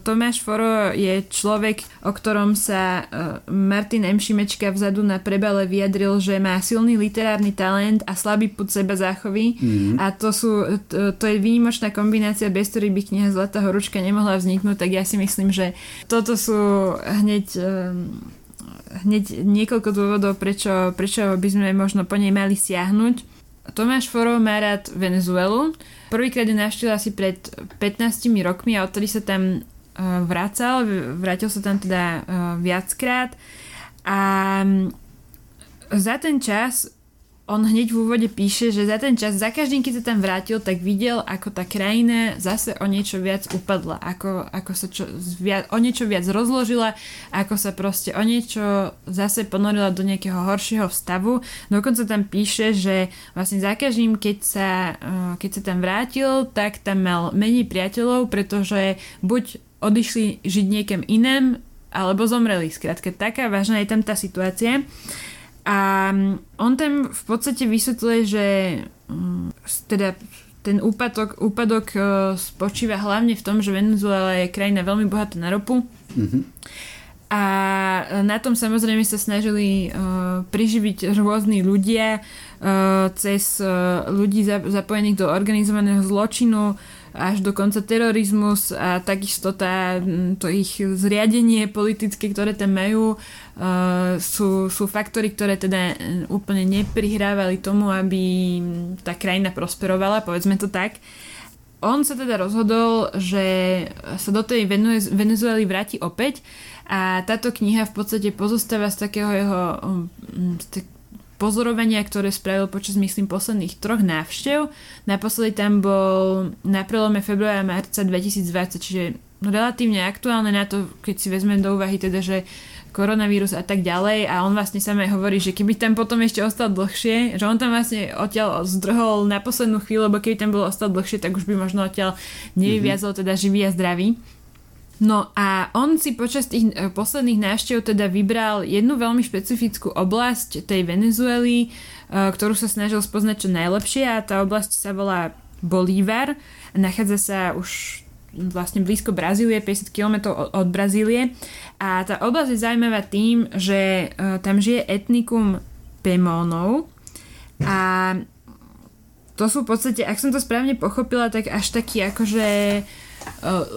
[SPEAKER 2] Tomáš Foro je človek, o ktorom sa uh, Martin M. Šimečka vzadu na prebale vyjadril, že má silný literárny talent a slabý put seba záchovy mm-hmm. a to sú, to, to je výnimočná kombinácia, bez ktorej by kniha Zlatá horúčka nemohla vzniknúť, tak ja si myslím, že toto sú hneď um, hneď niekoľko dôvodov, prečo, prečo by sme možno po nej mali siahnuť. Tomáš Foro má rád Venezuelu. Prvýkrát ju navštívil asi pred 15 rokmi a odtedy sa tam uh, vracal. Vrátil sa tam teda uh, viackrát. A um, za ten čas on hneď v úvode píše, že za ten čas, za každým, keď sa tam vrátil, tak videl, ako tá krajina zase o niečo viac upadla, ako, ako sa čo, viac, o niečo viac rozložila, ako sa proste o niečo zase ponorila do nejakého horšieho stavu. Dokonca tam píše, že vlastne za každým, keď sa, eh, keď sa tam vrátil, tak tam mal menej priateľov, pretože buď odišli žiť niekam iném, alebo zomreli. Skrátka, taká vážna je tam tá situácia. A mm, on tam v podstate vysvetľuje, že mm, teda ten úpadok, úpadok e, spočíva hlavne v tom, že Venezuela je krajina veľmi bohatá na ropu. Mm-hmm. A na tom samozrejme sa snažili uh, priživiť rôzni ľudia uh, cez uh, ľudí zapojených do organizovaného zločinu, až do konca terorizmus a takisto tá, to ich zriadenie politické, ktoré tam majú, uh, sú, sú faktory, ktoré teda úplne neprihrávali tomu, aby tá krajina prosperovala, povedzme to tak. On sa teda rozhodol, že sa do tej Venezuely vráti opäť a táto kniha v podstate pozostáva z takého jeho z pozorovania, ktoré spravil počas, myslím, posledných troch návštev. Naposledy tam bol na prelome februára a marca 2020, čiže relatívne aktuálne na to, keď si vezmeme do úvahy teda, že koronavírus a tak ďalej a on vlastne samé hovorí, že keby tam potom ešte ostal dlhšie, že on tam vlastne odtiaľ zdrhol na poslednú chvíľu, lebo keby tam bol ostal dlhšie, tak už by možno odtiaľ nevyviazol mhm. teda živý a zdravý. No a on si počas tých e, posledných návštev teda vybral jednu veľmi špecifickú oblasť tej Venezuely, e, ktorú sa snažil spoznať čo najlepšie a tá oblasť sa volá Bolívar. Nachádza sa už vlastne blízko Brazílie, 50 km od Brazílie. A tá oblasť je zaujímavá tým, že e, tam žije etnikum Pemónov a to sú v podstate, ak som to správne pochopila, tak až taký akože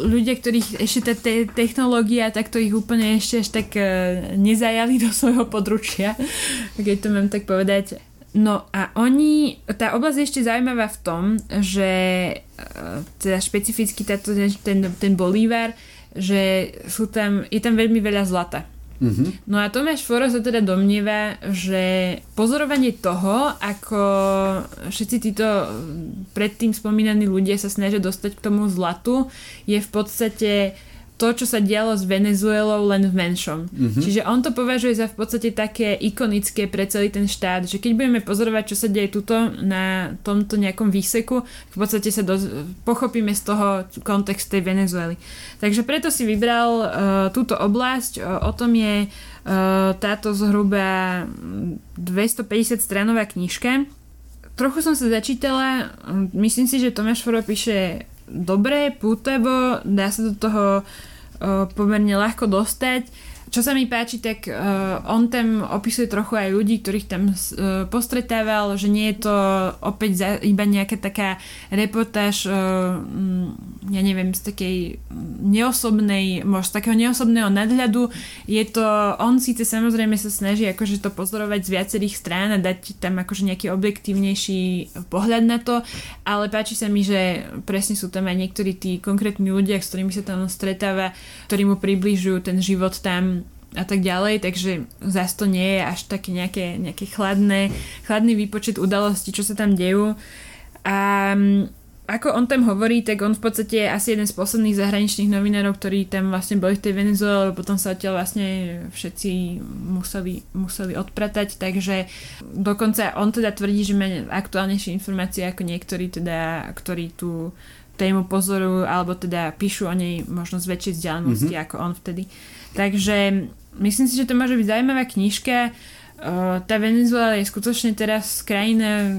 [SPEAKER 2] ľudia, ktorých ešte tá te- technológia, tak to ich úplne ešte až tak uh, nezajali do svojho područia, keď to mám tak povedať. No a oni, tá oblasť je ešte zaujímavá v tom, že uh, teda špecificky táto, ten, ten Bolívar že sú tam, je tam veľmi veľa zlata. Mm-hmm. No a Tomáš Foro sa teda domnieva, že pozorovanie toho, ako všetci títo predtým spomínaní ľudia sa snažia dostať k tomu zlatu, je v podstate to, čo sa dialo s Venezuelou len v menšom. Mm-hmm. Čiže on to považuje za v podstate také ikonické pre celý ten štát, že keď budeme pozorovať, čo sa deje tuto na tomto nejakom výseku, v podstate sa do, pochopíme z toho kontext tej Venezuely. Takže preto si vybral uh, túto oblasť, uh, o tom je uh, táto zhruba 250 stranová knižka. Trochu som sa začítala, myslím si, že Tomáš Foro píše dobre, pútevo, dá sa do toho pomerne ľahko dostať. Čo sa mi páči, tak uh, on tam opisuje trochu aj ľudí, ktorých tam uh, postretával, že nie je to opäť za, iba nejaká taká reportáž, uh, ja neviem, z takej neosobnej, možno z takého neosobného nadhľadu. Je to, on síce samozrejme sa snaží akože to pozorovať z viacerých strán a dať tam akože nejaký objektívnejší pohľad na to, ale páči sa mi, že presne sú tam aj niektorí tí konkrétni ľudia, s ktorými sa tam stretáva, ktorí mu približujú ten život tam a tak ďalej, takže zase to nie je až také nejaké, nejaké chladné, chladný výpočet udalostí, čo sa tam dejú. A mm, ako on tam hovorí, tak on v podstate je asi jeden z posledných zahraničných novinárov, ktorí tam vlastne boli v tej Venezuele, lebo potom sa odtiaľ vlastne všetci museli, museli odpratať, takže dokonca on teda tvrdí, že má aktuálnejšie informácie ako niektorí teda, ktorí tu tému pozorujú, alebo teda píšu o nej možno z väčšej vzdialenosti mm-hmm. ako on vtedy. Takže myslím si, že to môže byť zaujímavá knižka. Tá Venezuela je skutočne teraz krajina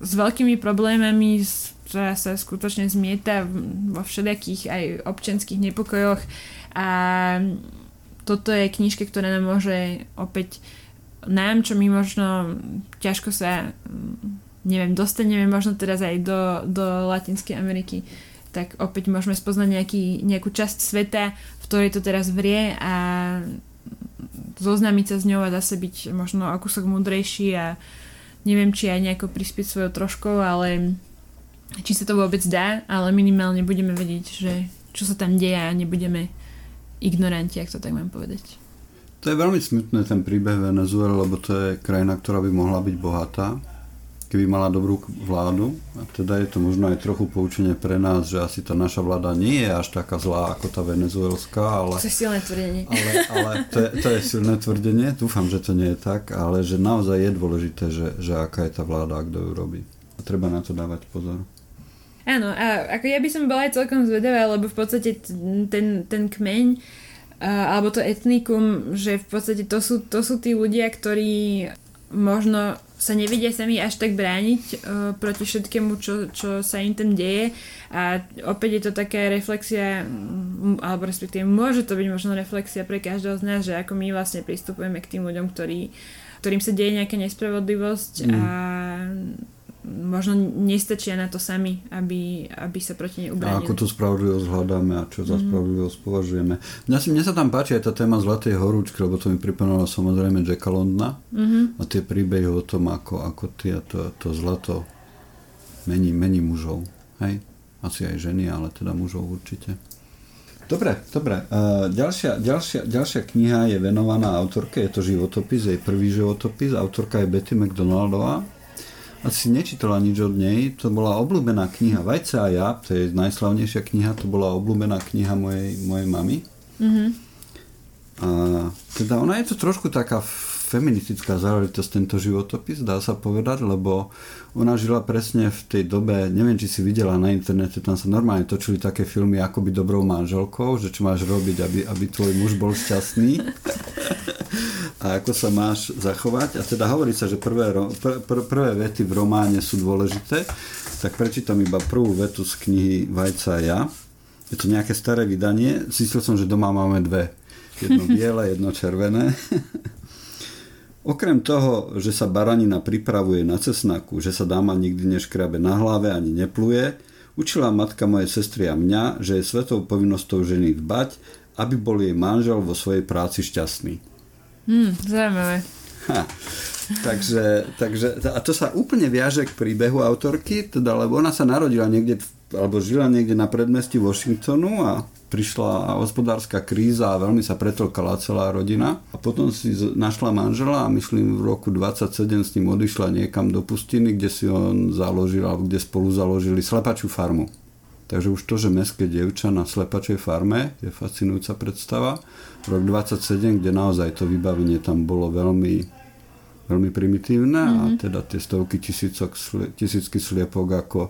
[SPEAKER 2] s veľkými problémami, ktorá sa skutočne zmieta vo všelijakých aj občanských nepokojoch a toto je knižka, ktorá nám môže opäť nám, čo my možno ťažko sa neviem, dostaneme možno teraz aj do, do Latinskej Ameriky, tak opäť môžeme spoznať nejaký, nejakú časť sveta, v ktorej to teraz vrie a zoznámiť sa s ňou a zase byť možno o kúsok múdrejší a neviem, či aj nejako prispieť svojou troškou, ale či sa to vôbec dá, ale minimálne budeme vedieť, že čo sa tam deje a nebudeme ignoranti, ak to tak mám povedať.
[SPEAKER 1] To je veľmi smutné ten príbeh Venezuela, lebo to je krajina, ktorá by mohla byť bohatá, keby mala dobrú vládu. A teda je to možno aj trochu poučenie pre nás, že asi tá naša vláda nie je až taká zlá ako tá venezuelská, ale...
[SPEAKER 2] To je silné tvrdenie.
[SPEAKER 1] Ale, ale to, je, to je silné tvrdenie, dúfam, že to nie je tak, ale že naozaj je dôležité, že, že aká je tá vláda a kto ju robí. A treba na to dávať pozor.
[SPEAKER 2] Áno, a ako ja by som bola aj celkom zvedavá, lebo v podstate ten, ten kmeň alebo to etnikum, že v podstate to sú, to sú tí ľudia, ktorí možno sa nevedia sami až tak brániť uh, proti všetkému, čo, čo sa im tam deje a opäť je to taká reflexia, alebo respektíve môže to byť možno reflexia pre každého z nás, že ako my vlastne pristupujeme k tým ľuďom, ktorí, ktorým sa deje nejaká nespravodlivosť mm. a možno nestačia na to sami, aby, aby sa proti nej ubránili.
[SPEAKER 1] A ako tú spravodlivosť hľadáme a čo za mm. spravodlivosť považujeme. Mňa, si, mne sa tam páči aj tá téma Zlatej horúčky, lebo to mi pripomenulo samozrejme Jacka Londna mm-hmm. a tie príbehy o tom, ako, ako tie, to, to zlato mení, mení mužov. Hej? Asi aj ženy, ale teda mužov určite. Dobre, dobre. Uh, ďalšia, ďalšia, ďalšia kniha je venovaná autorke, je to životopis, jej prvý životopis. Autorka je Betty McDonaldová asi nečítala nič od nej. To bola obľúbená kniha Vajce a ja, to je najslavnejšia kniha, to bola obľúbená kniha mojej, mojej mamy. Mm-hmm. A teda ona je to trošku taká feministická záležitosť tento životopis, dá sa povedať, lebo ona žila presne v tej dobe, neviem, či si videla na internete, tam sa normálne točili také filmy ako by dobrou manželkou, že čo máš robiť, aby, aby tvoj muž bol šťastný a ako sa máš zachovať. A teda hovorí sa, že prvé, pr, pr, prvé vety v románe sú dôležité, tak prečítam iba prvú vetu z knihy Vajca a ja. Je to nejaké staré vydanie, zistil som, že doma máme dve. Jedno biele, jedno červené. Okrem toho, že sa baranina pripravuje na cesnaku, že sa dáma nikdy neškrabe na hlave ani nepluje, učila matka mojej sestry a mňa, že je svetou povinnosťou ženy dbať, aby bol jej manžel vo svojej práci šťastný.
[SPEAKER 2] Hmm, zaujímavé. Ha.
[SPEAKER 1] Takže, takže, a to sa úplne viaže k príbehu autorky, teda, lebo ona sa narodila niekde, alebo žila niekde na predmestí Washingtonu a prišla hospodárska kríza a veľmi sa pretlkala celá rodina. A potom si našla manžela a myslím v roku 27 s ním odišla niekam do pustiny, kde si on založil, alebo kde spolu založili slepačú farmu. Takže už to, že mestské dievča na slepačej farme je fascinujúca predstava. Rok 27, kde naozaj to vybavenie tam bolo veľmi, veľmi primitívne mm-hmm. a mhm. teda tie stovky tisícok, tisícky sliepok ako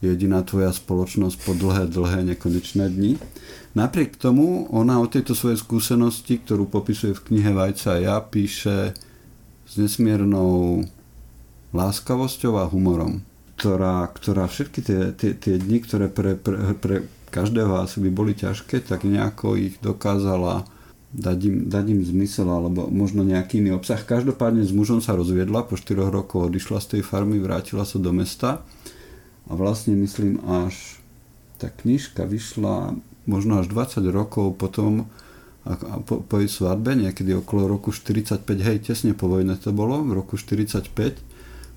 [SPEAKER 1] jediná tvoja spoločnosť po dlhé, dlhé, nekonečné dni. Napriek tomu ona o tejto svojej skúsenosti, ktorú popisuje v knihe Vajca a ja, píše s nesmiernou láskavosťou a humorom, ktorá, ktorá všetky tie, tie, tie dni, ktoré pre, pre, pre každého asi by boli ťažké, tak nejako ich dokázala dať im, dať im zmysel alebo možno nejaký iný obsah. Každopádne s mužom sa rozviedla, po 4 rokoch odišla z tej farmy, vrátila sa do mesta a vlastne myslím až tá knižka vyšla možno až 20 rokov potom a po, po jej svadbe, niekedy okolo roku 45, hej, tesne po vojne to bolo, v roku 45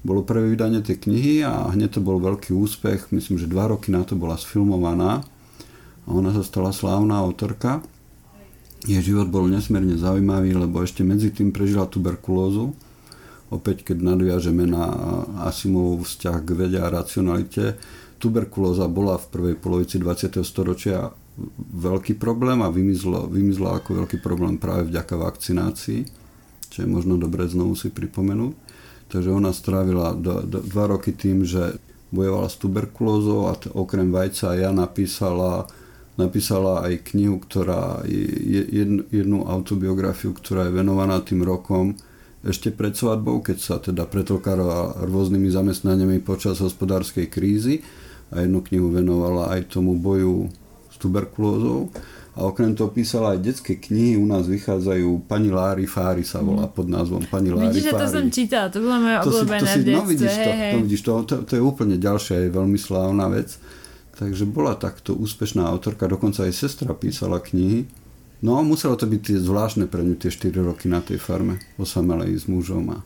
[SPEAKER 1] bolo prvé vydanie tej knihy a hneď to bol veľký úspech, myslím, že dva roky na to bola sfilmovaná a ona sa stala slávna autorka. Jej život bol nesmierne zaujímavý, lebo ešte medzi tým prežila tuberkulózu, opäť keď nadviažeme na Asimovú vzťah k vede a racionalite, tuberkulóza bola v prvej polovici 20. storočia veľký problém a vymizla, vymizla ako veľký problém práve vďaka vakcinácii, čo je možno dobre znovu si pripomenúť. Takže ona strávila dva roky tým, že bojovala s tuberkulózou a okrem vajca ja napísala, napísala aj knihu, ktorá je jednu, jednu autobiografiu, ktorá je venovaná tým rokom, ešte pred svadbou, keď sa teda pretlkala rôznymi zamestnaniami počas hospodárskej krízy a jednu knihu venovala aj tomu boju s tuberkulózou. A okrem toho písala aj detské knihy, u nás vychádzajú Pani Lári Fári sa volá mhm. pod názvom Pani Lári
[SPEAKER 2] Vidíš,
[SPEAKER 1] Fári.
[SPEAKER 2] to som čítala, to bola moja obľúbená
[SPEAKER 1] to si,
[SPEAKER 2] to
[SPEAKER 1] si, no vidíš to, hej. to, vidíš to, to, to je úplne ďalšia, je veľmi slávna vec. Takže bola takto úspešná autorka, dokonca aj sestra písala knihy No, muselo to byť tie zvláštne pre ňu tie 4 roky na tej farme, osamelej s mužom a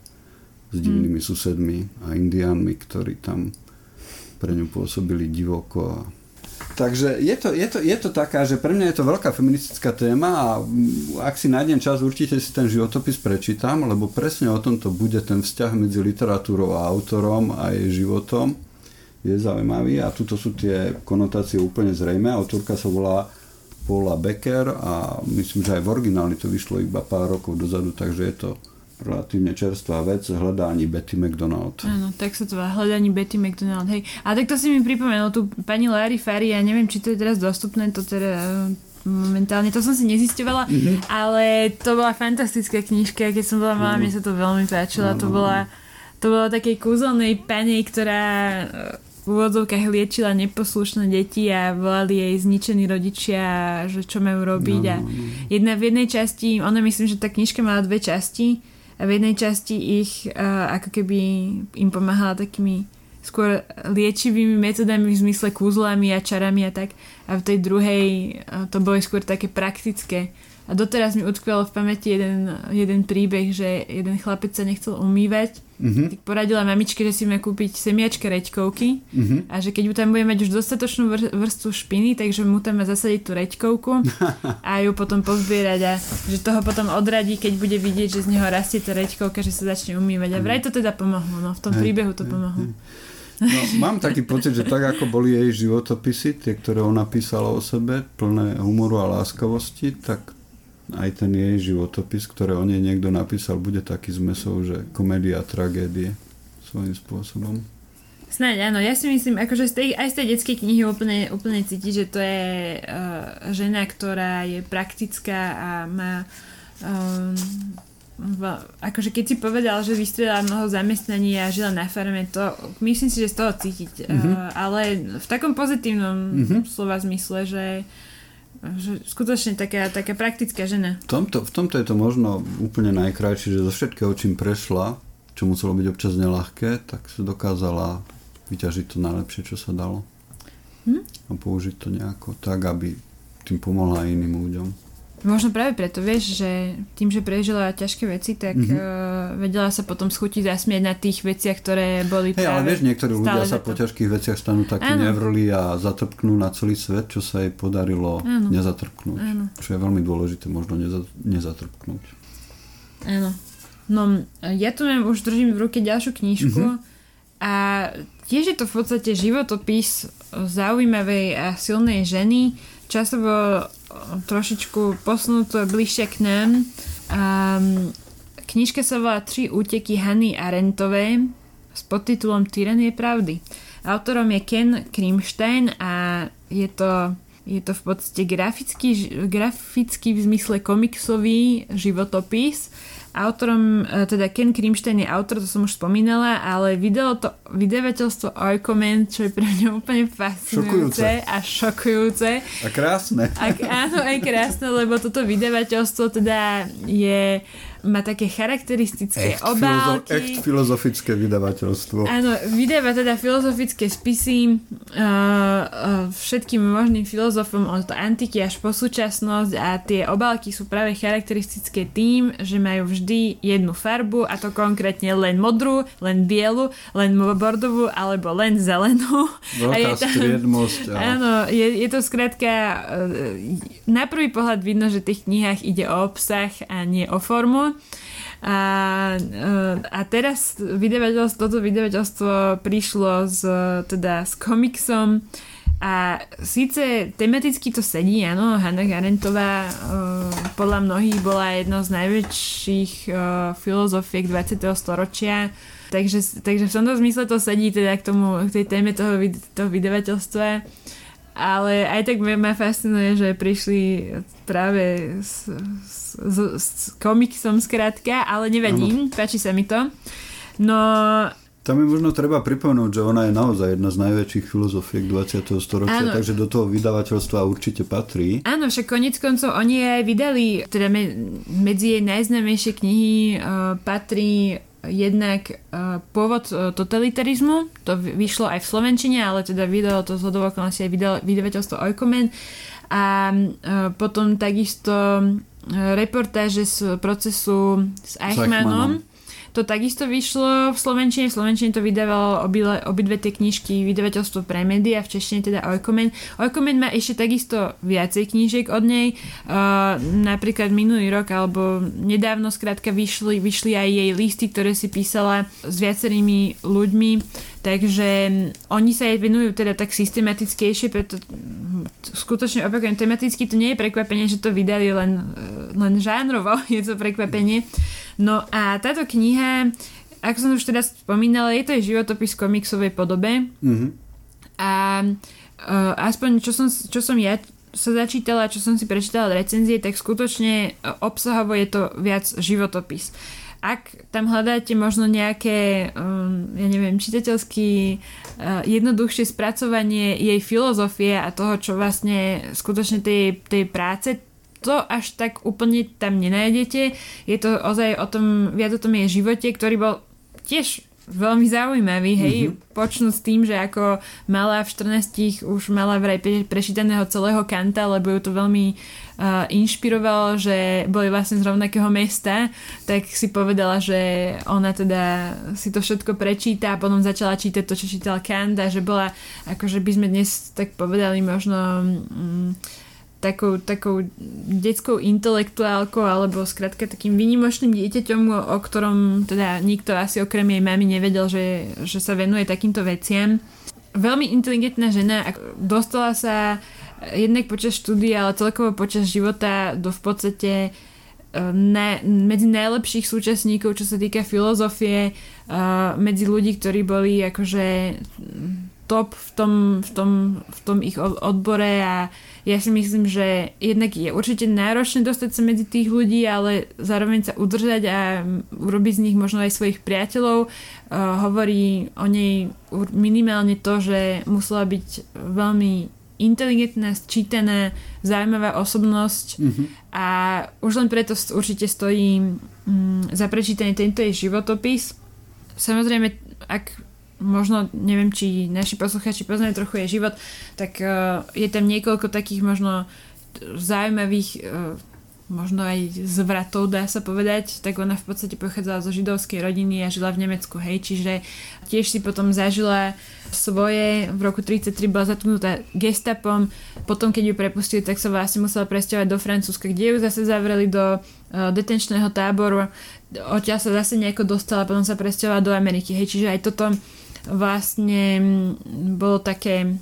[SPEAKER 1] s divnými hmm. susedmi a indiánmi, ktorí tam pre ňu pôsobili divoko. A... Takže je to, je, to, je to taká, že pre mňa je to veľká feministická téma a ak si nájdem čas, určite si ten životopis prečítam, lebo presne o tomto bude ten vzťah medzi literatúrou a autorom a jej životom. Je zaujímavý a tuto sú tie konotácie úplne zrejme. Autorka sa volá Paula Becker a myslím, že aj v origináli to vyšlo iba pár rokov dozadu, takže je to relatívne čerstvá vec, hľadání Betty McDonald.
[SPEAKER 2] Áno, tak sa to volá, hľadání Betty McDonald, hej. A tak to si mi pripomenul, tu pani Larry Ferry, ja neviem, či to je teraz dostupné, to teda eh, momentálne, to som si nezisťovala, mm-hmm. ale to bola fantastická knižka, keď som bola malá, mne sa to veľmi páčilo, to bola to bola takej kúzelnej pani, ktorá eh, v úvodzovkách liečila neposlušné deti a volali jej zničení rodičia, že čo majú robiť. No, no, no. A jedna v jednej časti, ona myslím, že tá knižka mala dve časti a v jednej časti ich uh, ako keby im pomáhala takými skôr liečivými metodami v zmysle kúzlami a čarami a tak. A v tej druhej uh, to boli skôr také praktické a doteraz mi utkvel v pamäti jeden, jeden príbeh, že jeden chlapec sa nechcel umývať, uh-huh. tak poradila mamičke, že si má kúpiť semiačka reďkovky uh-huh. a že keď mu tam bude mať už dostatočnú vr- vrstvu špiny, takže mu tam má zasadiť tú reďkovku a ju potom pozbierať a že toho potom odradí, keď bude vidieť, že z neho rastie tá reďkovka, že sa začne umývať. A vraj to teda pomohlo, no v tom príbehu to pomohlo.
[SPEAKER 1] No, mám taký pocit, že tak ako boli jej životopisy, tie, ktoré ona písala o sebe, plné humoru a láskavosti, tak aj ten jej životopis, ktoré o nej niekto napísal, bude taký zmesov, že komédia a tragédie svojím spôsobom.
[SPEAKER 2] Snáď áno, ja si myslím, akože z tej, aj z tej detskej knihy úplne, úplne cíti, že to je uh, žena, ktorá je praktická a má um, v, akože keď si povedal, že vystredala mnoho zamestnaní a žila na farme, to myslím si, že z toho cítiť. Mm-hmm. Uh, ale v takom pozitívnom mm-hmm. slova zmysle, že že skutočne taká, taká praktická žena.
[SPEAKER 1] V tomto, v tomto je to možno úplne najkrajšie, že zo všetkého, čím prešla, čo muselo byť občas nelahké, tak sa dokázala vyťažiť to najlepšie, čo sa dalo. Hm? A použiť to nejako tak, aby tým pomohla iným ľuďom.
[SPEAKER 2] Možno práve preto, vieš, že tým, že prežila ťažké veci, tak mm-hmm. uh, vedela sa potom schutiť zasmieť na tých veciach, ktoré boli
[SPEAKER 1] hey, ale vieš, niektorí ľudia sa po ťažkých veciach stanú takí nevrli a zatrpknú na celý svet, čo sa jej podarilo ano. nezatrpknúť. Ano. Čo je veľmi dôležité, možno neza, nezatrpknúť.
[SPEAKER 2] Áno. No, ja tu mám, už držím v ruke ďalšiu knižku mm-hmm. a tiež je to v podstate životopis zaujímavej a silnej ženy, časovo trošičku posunuté bližšie k nám. Um, knižka sa volá Tři úteky Hany Arentovej s podtitulom Tyranie pravdy. Autorom je Ken Krimstein a je to, je to v podstate grafický, grafický v zmysle komiksový životopis Autorom, e, teda Ken Krimstein je autor, to som už spomínala, ale vydalo to vydavateľstvo Oikoment, čo je pre mňa úplne fascinujúce šokujúce. a šokujúce.
[SPEAKER 1] A krásne.
[SPEAKER 2] A, áno, aj krásne, lebo toto vydavateľstvo teda je má také charakteristické echt obálky.
[SPEAKER 1] Filozo- echt filozofické vydavateľstvo.
[SPEAKER 2] Áno, vydáva teda filozofické spisy uh, uh, všetkým možným filozofom od antiky až po súčasnosť a tie obálky sú práve charakteristické tým, že majú vždy jednu farbu a to konkrétne len modrú, len bielu, len bordovú alebo len zelenú.
[SPEAKER 1] Veľká a je tam, striedmosť.
[SPEAKER 2] A... Áno, je, je to skrátka uh, na prvý pohľad vidno, že v tých knihách ide o obsah a nie o formu. A, a teraz vydavateľstvo, toto vydavateľstvo prišlo s, teda s komiksom a síce tematicky to sedí, áno, Hannah Arendtová podľa mnohých bola jednou z najväčších filozofiek 20. storočia, takže, takže v tomto zmysle to sedí teda k tomu, k tej téme toho, toho vydavateľstva ale aj tak ma fascinuje, že prišli práve s, s, s, s komiksom skrátka, ale nevadím, páči sa mi to. No
[SPEAKER 1] tam je možno treba pripomenúť, že ona je naozaj jedna z najväčších filozofiek 20. storočia, Áno. takže do toho vydavateľstva určite patrí.
[SPEAKER 2] Áno, však konec koncov oni aj vydali, teda medzi jej najznámejšie knihy uh, patrí jednak uh, pôvod uh, totalitarizmu, to vyšlo aj v Slovenčine, ale teda vydalo to z okolností aj vydavateľstvo Oikomen a uh, potom takisto reportáže z procesu s Eichmannom, to takisto vyšlo v Slovenčine. V Slovenčine to vydávalo obidve, obidve tie knižky vydavateľstvo pre média, v češtine teda Oikomen. Oikomen má ešte takisto viacej knížiek od nej. Uh, napríklad minulý rok alebo nedávno skrátka vyšli, vyšli aj jej listy, ktoré si písala s viacerými ľuďmi. Takže oni sa jej venujú teda tak systematickejšie, preto skutočne opakujem, tematicky to nie je prekvapenie, že to vydali len, len žánrovo, je to prekvapenie. No a táto kniha, ako som už teda spomínala, je to aj životopis v komiksovej podobe. Mm-hmm. A uh, aspoň čo som, čo som ja sa začítala, čo som si prečítala recenzie, tak skutočne obsahovo je to viac životopis. Ak tam hľadáte možno nejaké, um, ja neviem, čitateľský uh, jednoduchšie spracovanie jej filozofie a toho, čo vlastne skutočne tej, tej práce to až tak úplne tam nenájdete. Je to ozaj o tom, viac o tom jej živote, ktorý bol tiež veľmi zaujímavý, hej, mm-hmm. počnú s tým, že ako mala v 14 už mala vraj prečítaného celého Kanta, lebo ju to veľmi uh, inšpirovalo, že boli vlastne z rovnakého mesta, tak si povedala, že ona teda si to všetko prečíta a potom začala čítať to, čo čítal Kant a že bola, akože by sme dnes tak povedali možno um, takou, takou detskou intelektuálkou alebo skrátka takým výnimočným dieťaťom, o ktorom teda nikto asi okrem jej mamy nevedel, že, že sa venuje takýmto veciam. Veľmi inteligentná žena, dostala sa jednak počas štúdia, ale celkovo počas života do v podstate e, na, medzi najlepších súčasníkov, čo sa týka filozofie, uh, medzi ľudí, ktorí boli akože top v tom, v tom, v tom ich odbore a ja si myslím, že jednak je určite náročné dostať sa medzi tých ľudí, ale zároveň sa udržať a urobiť z nich možno aj svojich priateľov. Uh, hovorí o nej minimálne to, že musela byť veľmi inteligentná, sčítaná, zaujímavá osobnosť mm-hmm. a už len preto určite stojí um, za prečítanie tento jej životopis. Samozrejme, ak možno, neviem, či naši posluchači poznajú trochu jej život, tak uh, je tam niekoľko takých možno zaujímavých uh, možno aj zvratov, dá sa povedať, tak ona v podstate pochádzala zo židovskej rodiny a žila v Nemecku, hej, čiže tiež si potom zažila svoje, v roku 33 bola zatknutá gestapom, potom keď ju prepustili, tak sa vlastne musela presťahovať do Francúzska, kde ju zase zavreli do uh, detenčného táboru, odtiaľ sa zase nejako dostala, potom sa presťahovala do Ameriky, hej, čiže aj toto vlastne bolo také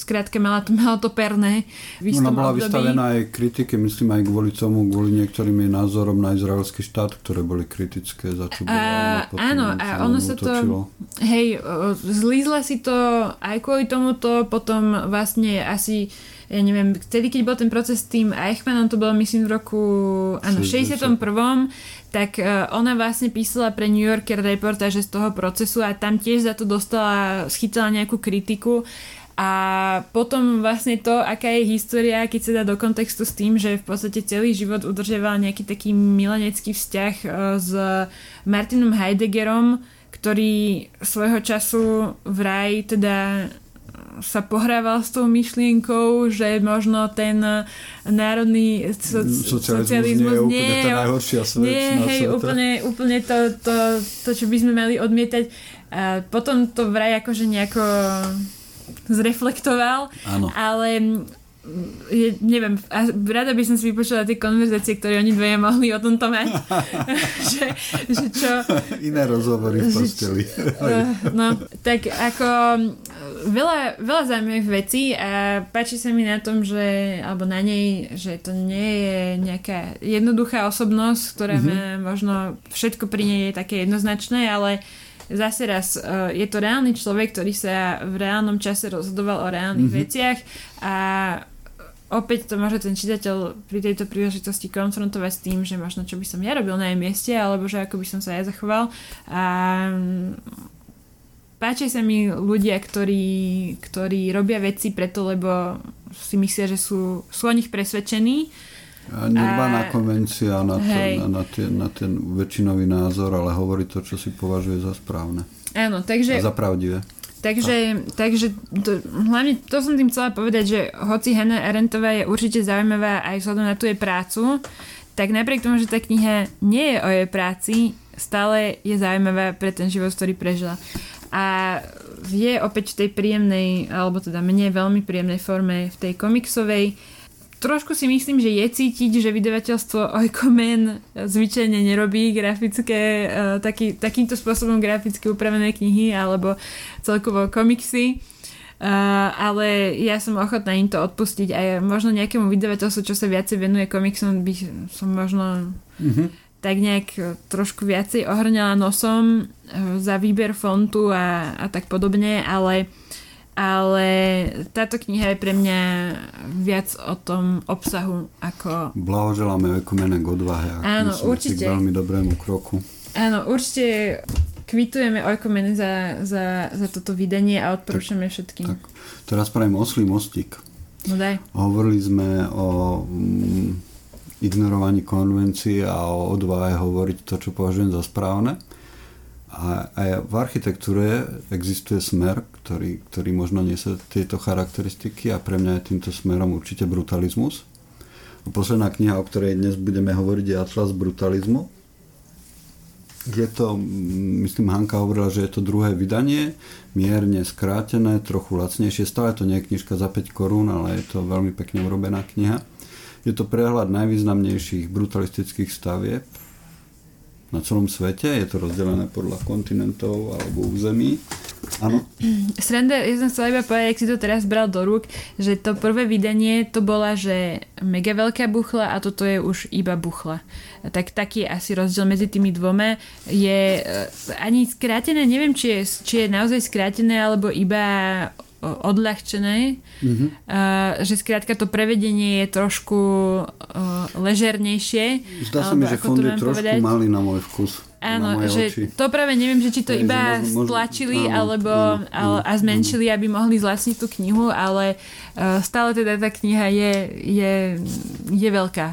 [SPEAKER 2] Skrátka, mala to, mala to perné.
[SPEAKER 1] Ona bola období. vystavená aj kritike, myslím aj kvôli tomu, kvôli niektorým jej názorom na izraelský štát, ktoré boli kritické, za čo
[SPEAKER 2] bola Áno, a ono sa to... Hej, zlízla si to aj kvôli tomuto, potom vlastne asi ja neviem, vtedy, keď bol ten proces s tým Eichmannom, to bolo myslím v roku áno, 61. tak uh, ona vlastne písala pre New Yorker reportáže z toho procesu a tam tiež za to dostala, schytala nejakú kritiku a potom vlastne to, aká je história, keď sa dá do kontextu s tým, že v podstate celý život udržiaval nejaký taký milenecký vzťah e, s Martinom Heideggerom, ktorý svojho času vraj teda sa pohrával s tou myšlienkou, že možno ten národný so,
[SPEAKER 1] socializmus, socializmus nie je úplne tá najhoršia svet
[SPEAKER 2] nie, hej, úplne, úplne to, to, to, čo by sme mali odmietať. A potom to vraj akože nejako zreflektoval,
[SPEAKER 1] Áno.
[SPEAKER 2] ale je, neviem, rada by som si vypočula tie konverzácie, ktoré oni dvoje mohli o tomto mať. že, že čo...
[SPEAKER 1] Iné rozhovory v posteli.
[SPEAKER 2] no, tak ako veľa, veľa zaujímavých vecí a páči sa mi na tom, že, alebo na nej, že to nie je nejaká jednoduchá osobnosť, ktorá mm-hmm. má možno všetko pri nej je také jednoznačné, ale zase raz, uh, je to reálny človek, ktorý sa v reálnom čase rozhodoval o reálnych mm-hmm. veciach a opäť to môže ten čitateľ pri tejto príležitosti konfrontovať s tým, že možno čo by som ja robil na jej mieste, alebo že ako by som sa ja zachoval. A páčia sa mi ľudia, ktorí, ktorí robia veci preto, lebo si myslia, že sú, sú o nich presvedčení
[SPEAKER 1] Nedbá na konvencia, na, to, na, na, ten, na ten väčšinový názor, ale hovorí to, čo si považuje za správne.
[SPEAKER 2] Áno, takže...
[SPEAKER 1] A za pravdivé.
[SPEAKER 2] Takže, takže to, hlavne to som tým chcela povedať, že hoci Hannah Arendtová je určite zaujímavá aj vzhľadom na tú jej prácu, tak napriek tomu, že tá kniha nie je o jej práci, stále je zaujímavá pre ten život, ktorý prežila. A je opäť v tej príjemnej, alebo teda menej veľmi príjemnej forme v tej komiksovej, trošku si myslím, že je cítiť, že vydavateľstvo Oikomen zvyčajne nerobí grafické, uh, taký, takýmto spôsobom graficky upravené knihy alebo celkovo komiksy. Uh, ale ja som ochotná im to odpustiť a možno nejakému vydavateľstvu, čo sa viacej venuje komiksom, by som možno mm-hmm. tak nejak trošku viacej ohrňala nosom uh, za výber fontu a, a tak podobne, ale ale táto kniha je pre mňa viac o tom obsahu ako...
[SPEAKER 1] Blahoželáme Ekumene k odvahe Áno, určite. k veľmi dobrému kroku.
[SPEAKER 2] Áno, určite kvitujeme Oikomene za, za, za toto vydanie a odporúčame tak, všetkým. Tak.
[SPEAKER 1] Teraz spravím oslý mostík.
[SPEAKER 2] No daj.
[SPEAKER 1] Hovorili sme o mm, ignorovaní konvencií a o odvahe hovoriť to, čo považujem za správne. A aj v architektúre existuje smer, ktorý, ktorý možno niesie tieto charakteristiky a pre mňa je týmto smerom určite brutalizmus. A posledná kniha, o ktorej dnes budeme hovoriť, je Atlas brutalizmu. Je to, myslím, Hanka hovorila, že je to druhé vydanie, mierne skrátené, trochu lacnejšie. Stále to nie je knižka za 5 korún, ale je to veľmi pekne urobená kniha. Je to prehľad najvýznamnejších brutalistických stavieb na celom svete, je to rozdelené podľa kontinentov alebo území. Áno.
[SPEAKER 2] Sranda, ja som chcela iba povedať, ak si to teraz bral do rúk, že to prvé vydanie to bola, že mega veľká buchla a toto je už iba buchla. Tak taký asi rozdiel medzi tými dvoma. Je eh, ani skrátené, neviem, či je, či je naozaj skrátené alebo iba odľahčené, mm-hmm. uh, že skrátka to prevedenie je trošku uh, ležernejšie.
[SPEAKER 1] Zdá sa mi, že fond je trošku povedať. malý na môj vkus.
[SPEAKER 2] Áno, že oči. to práve neviem, že či to Je, iba možno, stlačili áno, alebo, áno, áno, a zmenšili, áno. aby mohli zlacniť tú knihu, ale uh, stále teda tá kniha je, je, je veľká.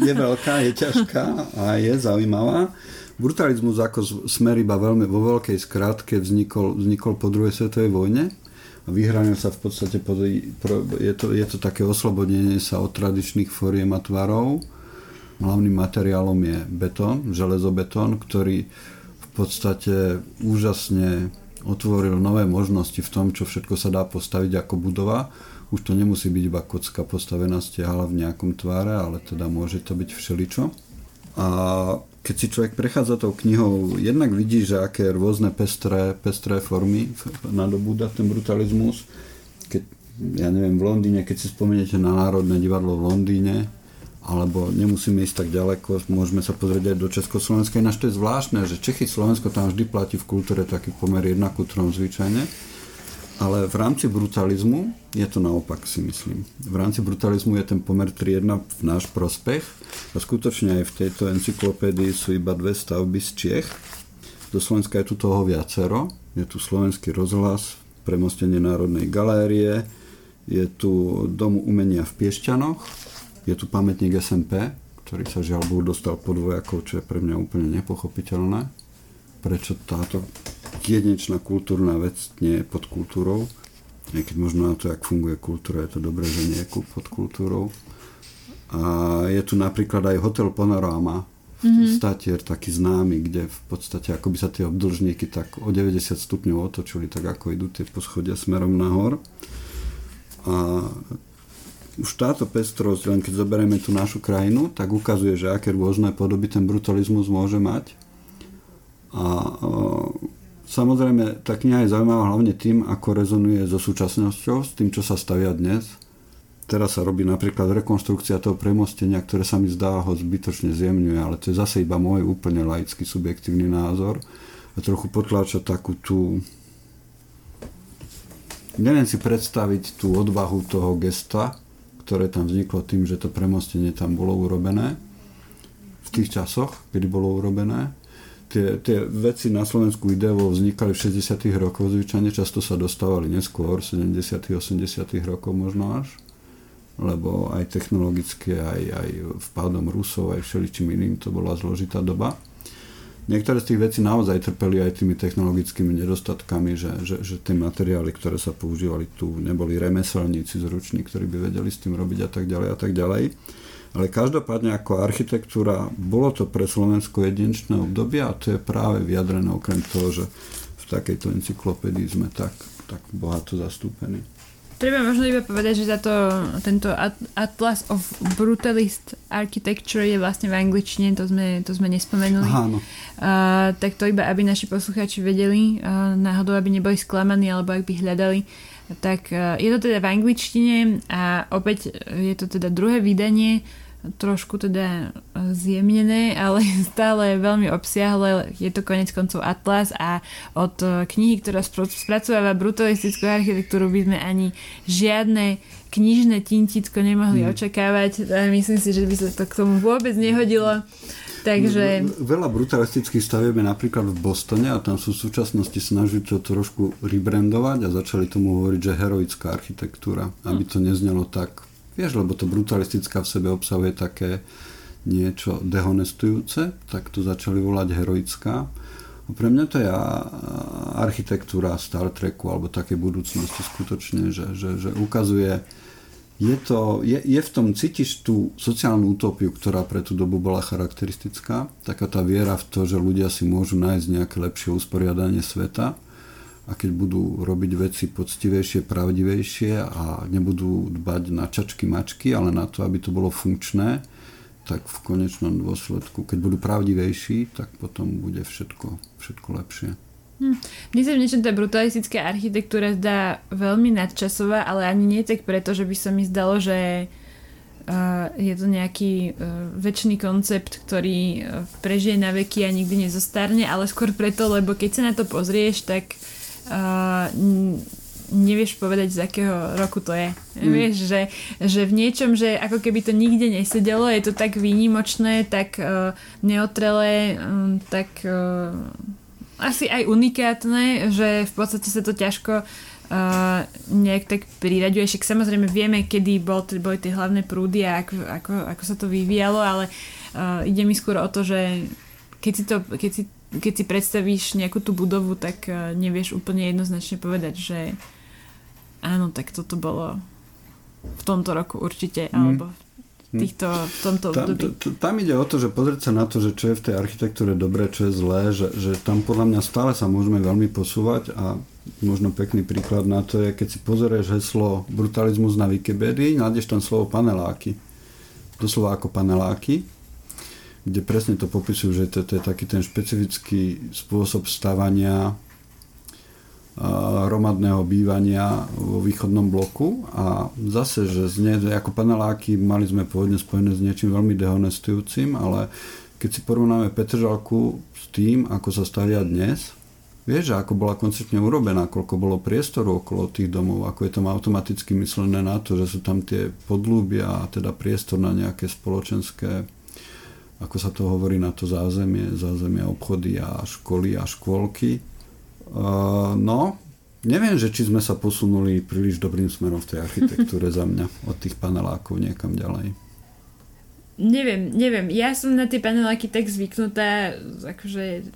[SPEAKER 1] Je veľká, je ťažká a je zaujímavá. Brutalizmus ako smer iba veľmi vo veľkej skratke vznikol, vznikol po druhej svetovej vojne vyhrania sa v podstate, pod, je to, je to také oslobodenie sa od tradičných foriem a tvarov Hlavným materiálom je betón, železobetón, ktorý v podstate úžasne otvoril nové možnosti v tom, čo všetko sa dá postaviť ako budova. Už to nemusí byť iba kocka postavená stiahala v nejakom tváre, ale teda môže to byť všeličo. A keď si človek prechádza tou knihou, jednak vidí, že aké rôzne pestré, pestré formy nadobúda ten brutalizmus. Keď, ja neviem, v Londýne, keď si spomeniete na Národné divadlo v Londýne, alebo nemusíme ísť tak ďaleko, môžeme sa pozrieť aj do Československa. Ináč to je zvláštne, že Čechy, Slovensko tam vždy platí v kultúre taký pomer 1 ku 3 zvyčajne, ale v rámci brutalizmu je to naopak si myslím. V rámci brutalizmu je ten pomer 3-1 v náš prospech a skutočne aj v tejto encyklopédii sú iba dve stavby z Čiech. Do Slovenska je tu toho viacero. Je tu slovenský rozhlas, premostenie Národnej galérie, je tu Dom umenia v Piešťanoch, je tu pamätník SMP, ktorý sa žiaľ Bohu dostal pod vojakov, čo je pre mňa úplne nepochopiteľné. Prečo táto jedinečná kultúrna vec nie je pod kultúrou. Aj keď možno na to, jak funguje kultúra, je to dobré, že nie je pod kultúrou. A je tu napríklad aj hotel Panorama, mm-hmm. statier taký známy, kde v podstate ako by sa tie obdlžníky tak o 90 stupňov otočili, tak ako idú tie poschodia smerom nahor. A už táto pestrosť, len keď zoberieme tú našu krajinu, tak ukazuje, že aké rôzne podoby ten brutalizmus môže mať. A samozrejme, tá kniha je zaujímavá hlavne tým, ako rezonuje so súčasnosťou, s tým, čo sa stavia dnes. Teraz sa robí napríklad rekonstrukcia toho premostenia, ktoré sa mi zdá ho zbytočne zjemňuje, ale to je zase iba môj úplne laický subjektívny názor a trochu potláča takú tú neviem si predstaviť tú odvahu toho gesta, ktoré tam vzniklo tým, že to premostenie tam bolo urobené v tých časoch, kedy bolo urobené. Tie, tie veci na Slovensku ideovo vznikali v 60 rokoch zvyčajne, často sa dostávali neskôr, 70 80 rokov možno až, lebo aj technologicky, aj, aj vpádom Rusov, aj všeličím iným to bola zložitá doba. Niektoré z tých vecí naozaj trpeli aj tými technologickými nedostatkami, že, že, že tie materiály, ktoré sa používali tu, neboli remeselníci zruční, ktorí by vedeli s tým robiť a tak ďalej a tak ďalej. Ale každopádne ako architektúra bolo to pre Slovensko jedinečné obdobie a to je práve vyjadrené okrem toho, že v takejto encyklopédii sme tak, tak bohato zastúpení.
[SPEAKER 2] Treba možno iba povedať, že táto, tento Atlas of Brutalist Architecture je vlastne v angličtine, to sme, to sme nespomenuli.
[SPEAKER 1] Aha, no.
[SPEAKER 2] uh, tak to iba, aby naši poslucháči vedeli, uh, náhodou, aby neboli sklamaní, alebo ak by hľadali, tak uh, je to teda v angličtine a opäť je to teda druhé vydanie trošku teda zjemnené, ale stále veľmi obsiahle. Je to konec koncov Atlas a od e, knihy, ktorá spracováva brutalistickú architektúru by sme ani žiadne knižné tintitko nemohli hmm. očakávať. A myslím si, že by sa to k tomu vôbec nehodilo. Takže...
[SPEAKER 1] Veľa brutalistických stavieme napríklad v Bostone a tam sú v súčasnosti snažiť to trošku rebrandovať a začali tomu hovoriť, že heroická architektúra, aby to neznelo tak Vieš, lebo to brutalistická v sebe obsahuje také niečo dehonestujúce, tak to začali volať heroická. A pre mňa to je architektúra Star Treku alebo také budúcnosti skutočne, že, že, že ukazuje, je, to, je, je v tom, cítiš tú sociálnu utopiu, ktorá pre tú dobu bola charakteristická, taká tá viera v to, že ľudia si môžu nájsť nejaké lepšie usporiadanie sveta a keď budú robiť veci poctivejšie, pravdivejšie a nebudú dbať na čačky mačky, ale na to, aby to bolo funkčné, tak v konečnom dôsledku, keď budú pravdivejší, tak potom bude všetko, všetko lepšie.
[SPEAKER 2] Hm. Mne sa v niečom tá brutalistická architektúra zdá veľmi nadčasová, ale ani nie tak preto, že by sa mi zdalo, že uh, je to nejaký uh, väčší koncept, ktorý uh, prežije na veky a nikdy nezostarne, ale skôr preto, lebo keď sa na to pozrieš, tak uh, nevieš povedať, z akého roku to je. Mm. Vieš, že, že v niečom, že ako keby to nikde nesedelo, je to tak výnimočné, tak uh, neotrelé, um, tak uh, asi aj unikátne, že v podstate sa to ťažko uh, nejak tak priraďuje. Však samozrejme vieme, kedy bol, boli tie hlavné prúdy a ako, ako, ako sa to vyvíjalo, ale uh, ide mi skôr o to, že keď si, to, keď si keď si predstavíš nejakú tú budovu, tak eh, nevieš úplne jednoznačne povedať, že áno, tak toto bolo v tomto roku určite, mm. alebo týchto, v tomto
[SPEAKER 1] tam,
[SPEAKER 2] období.
[SPEAKER 1] Tam ide o to, že pozrieť sa na to, že čo je v tej architektúre dobré, čo je zlé, že, že tam podľa mňa stále sa môžeme veľmi posúvať a možno pekný príklad na to je, keď si pozrieš heslo brutalizmus na Wikipedii, nájdeš tam slovo paneláky. Doslova ako paneláky kde presne to popisujú, že to, to je taký ten špecifický spôsob stavania hromadného bývania vo východnom bloku. A zase, že znie, ako paneláky mali sme pôvodne spojené s niečím veľmi dehonestujúcim, ale keď si porovnáme Petržalku s tým, ako sa stavia dnes, vieš, ako bola konceptne urobená, koľko bolo priestoru okolo tých domov, ako je tam automaticky myslené na to, že sú tam tie podlúbia a teda priestor na nejaké spoločenské ako sa to hovorí na to zázemie, zázemie obchody a školy a škôlky. Uh, no, neviem, že či sme sa posunuli príliš dobrým smerom v tej architektúre za mňa od tých panelákov niekam ďalej.
[SPEAKER 2] Neviem, neviem. Ja som na tie paneláky tak zvyknutá, akože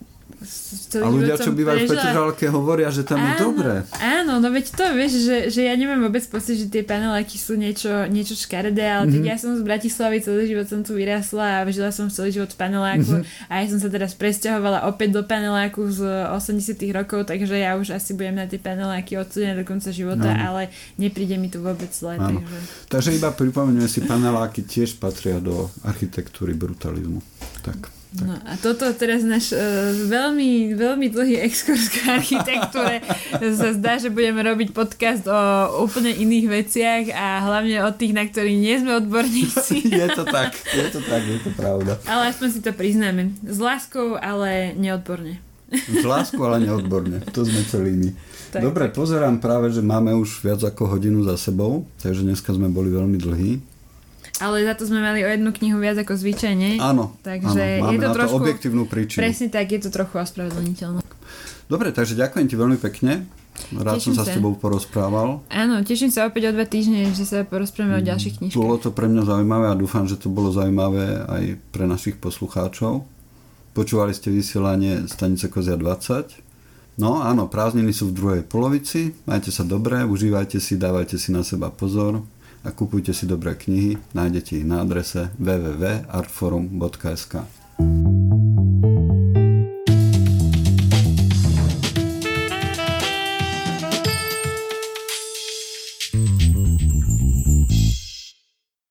[SPEAKER 1] a ľudia, čo bývajú v Petržalke, hovoria, že tam áno, je dobré.
[SPEAKER 2] Áno, no veď to vieš, že, že ja nemám vôbec pocit, že tie paneláky sú niečo, niečo škaredé, ale mm-hmm. mhm. ja som z Bratislavy, celý život som tu vyrasla a žila som celý život v paneláku mm-hmm. a ja som sa teraz presťahovala opäť do paneláku z 80 rokov, takže ja už asi budem na tie paneláky odsudená do konca života, no. ale nepríde mi to vôbec zle. Takže...
[SPEAKER 1] takže iba pripomenieme si, paneláky tiež patria do architektúry brutalizmu. Tak.
[SPEAKER 2] No a toto teraz náš uh, veľmi, veľmi dlhý exkurs k architektúre sa zdá, že budeme robiť podcast o úplne iných veciach a hlavne o tých, na ktorých nie sme odborníci.
[SPEAKER 1] je to tak, je to tak, je to pravda.
[SPEAKER 2] Ale aspoň si to priznáme. S láskou, ale neodborne.
[SPEAKER 1] S láskou, ale neodborne. To sme celými. Tak, Dobre, tak. pozerám práve, že máme už viac ako hodinu za sebou, takže dneska sme boli veľmi dlhí.
[SPEAKER 2] Ale za to sme mali o jednu knihu viac ako zvyčajne.
[SPEAKER 1] Áno,
[SPEAKER 2] takže
[SPEAKER 1] áno, máme
[SPEAKER 2] je to
[SPEAKER 1] na
[SPEAKER 2] trošku,
[SPEAKER 1] to objektívnu príčinu.
[SPEAKER 2] Presne tak, je to trochu ospravedlniteľné.
[SPEAKER 1] Dobre, takže ďakujem ti veľmi pekne. Rád teším som sa, sa s tebou porozprával.
[SPEAKER 2] Áno, teším sa opäť o dva týždne, že sa porozprávame o ďalších knižkách.
[SPEAKER 1] Bolo to pre mňa zaujímavé a dúfam, že to bolo zaujímavé aj pre našich poslucháčov. Počúvali ste vysielanie Stanice Kozia 20. No áno, prázdniny sú v druhej polovici. Majte sa dobre, užívajte si, dávajte si na seba pozor a kupujte si dobré knihy, nájdete ich na adrese www.artforum.sk. thank you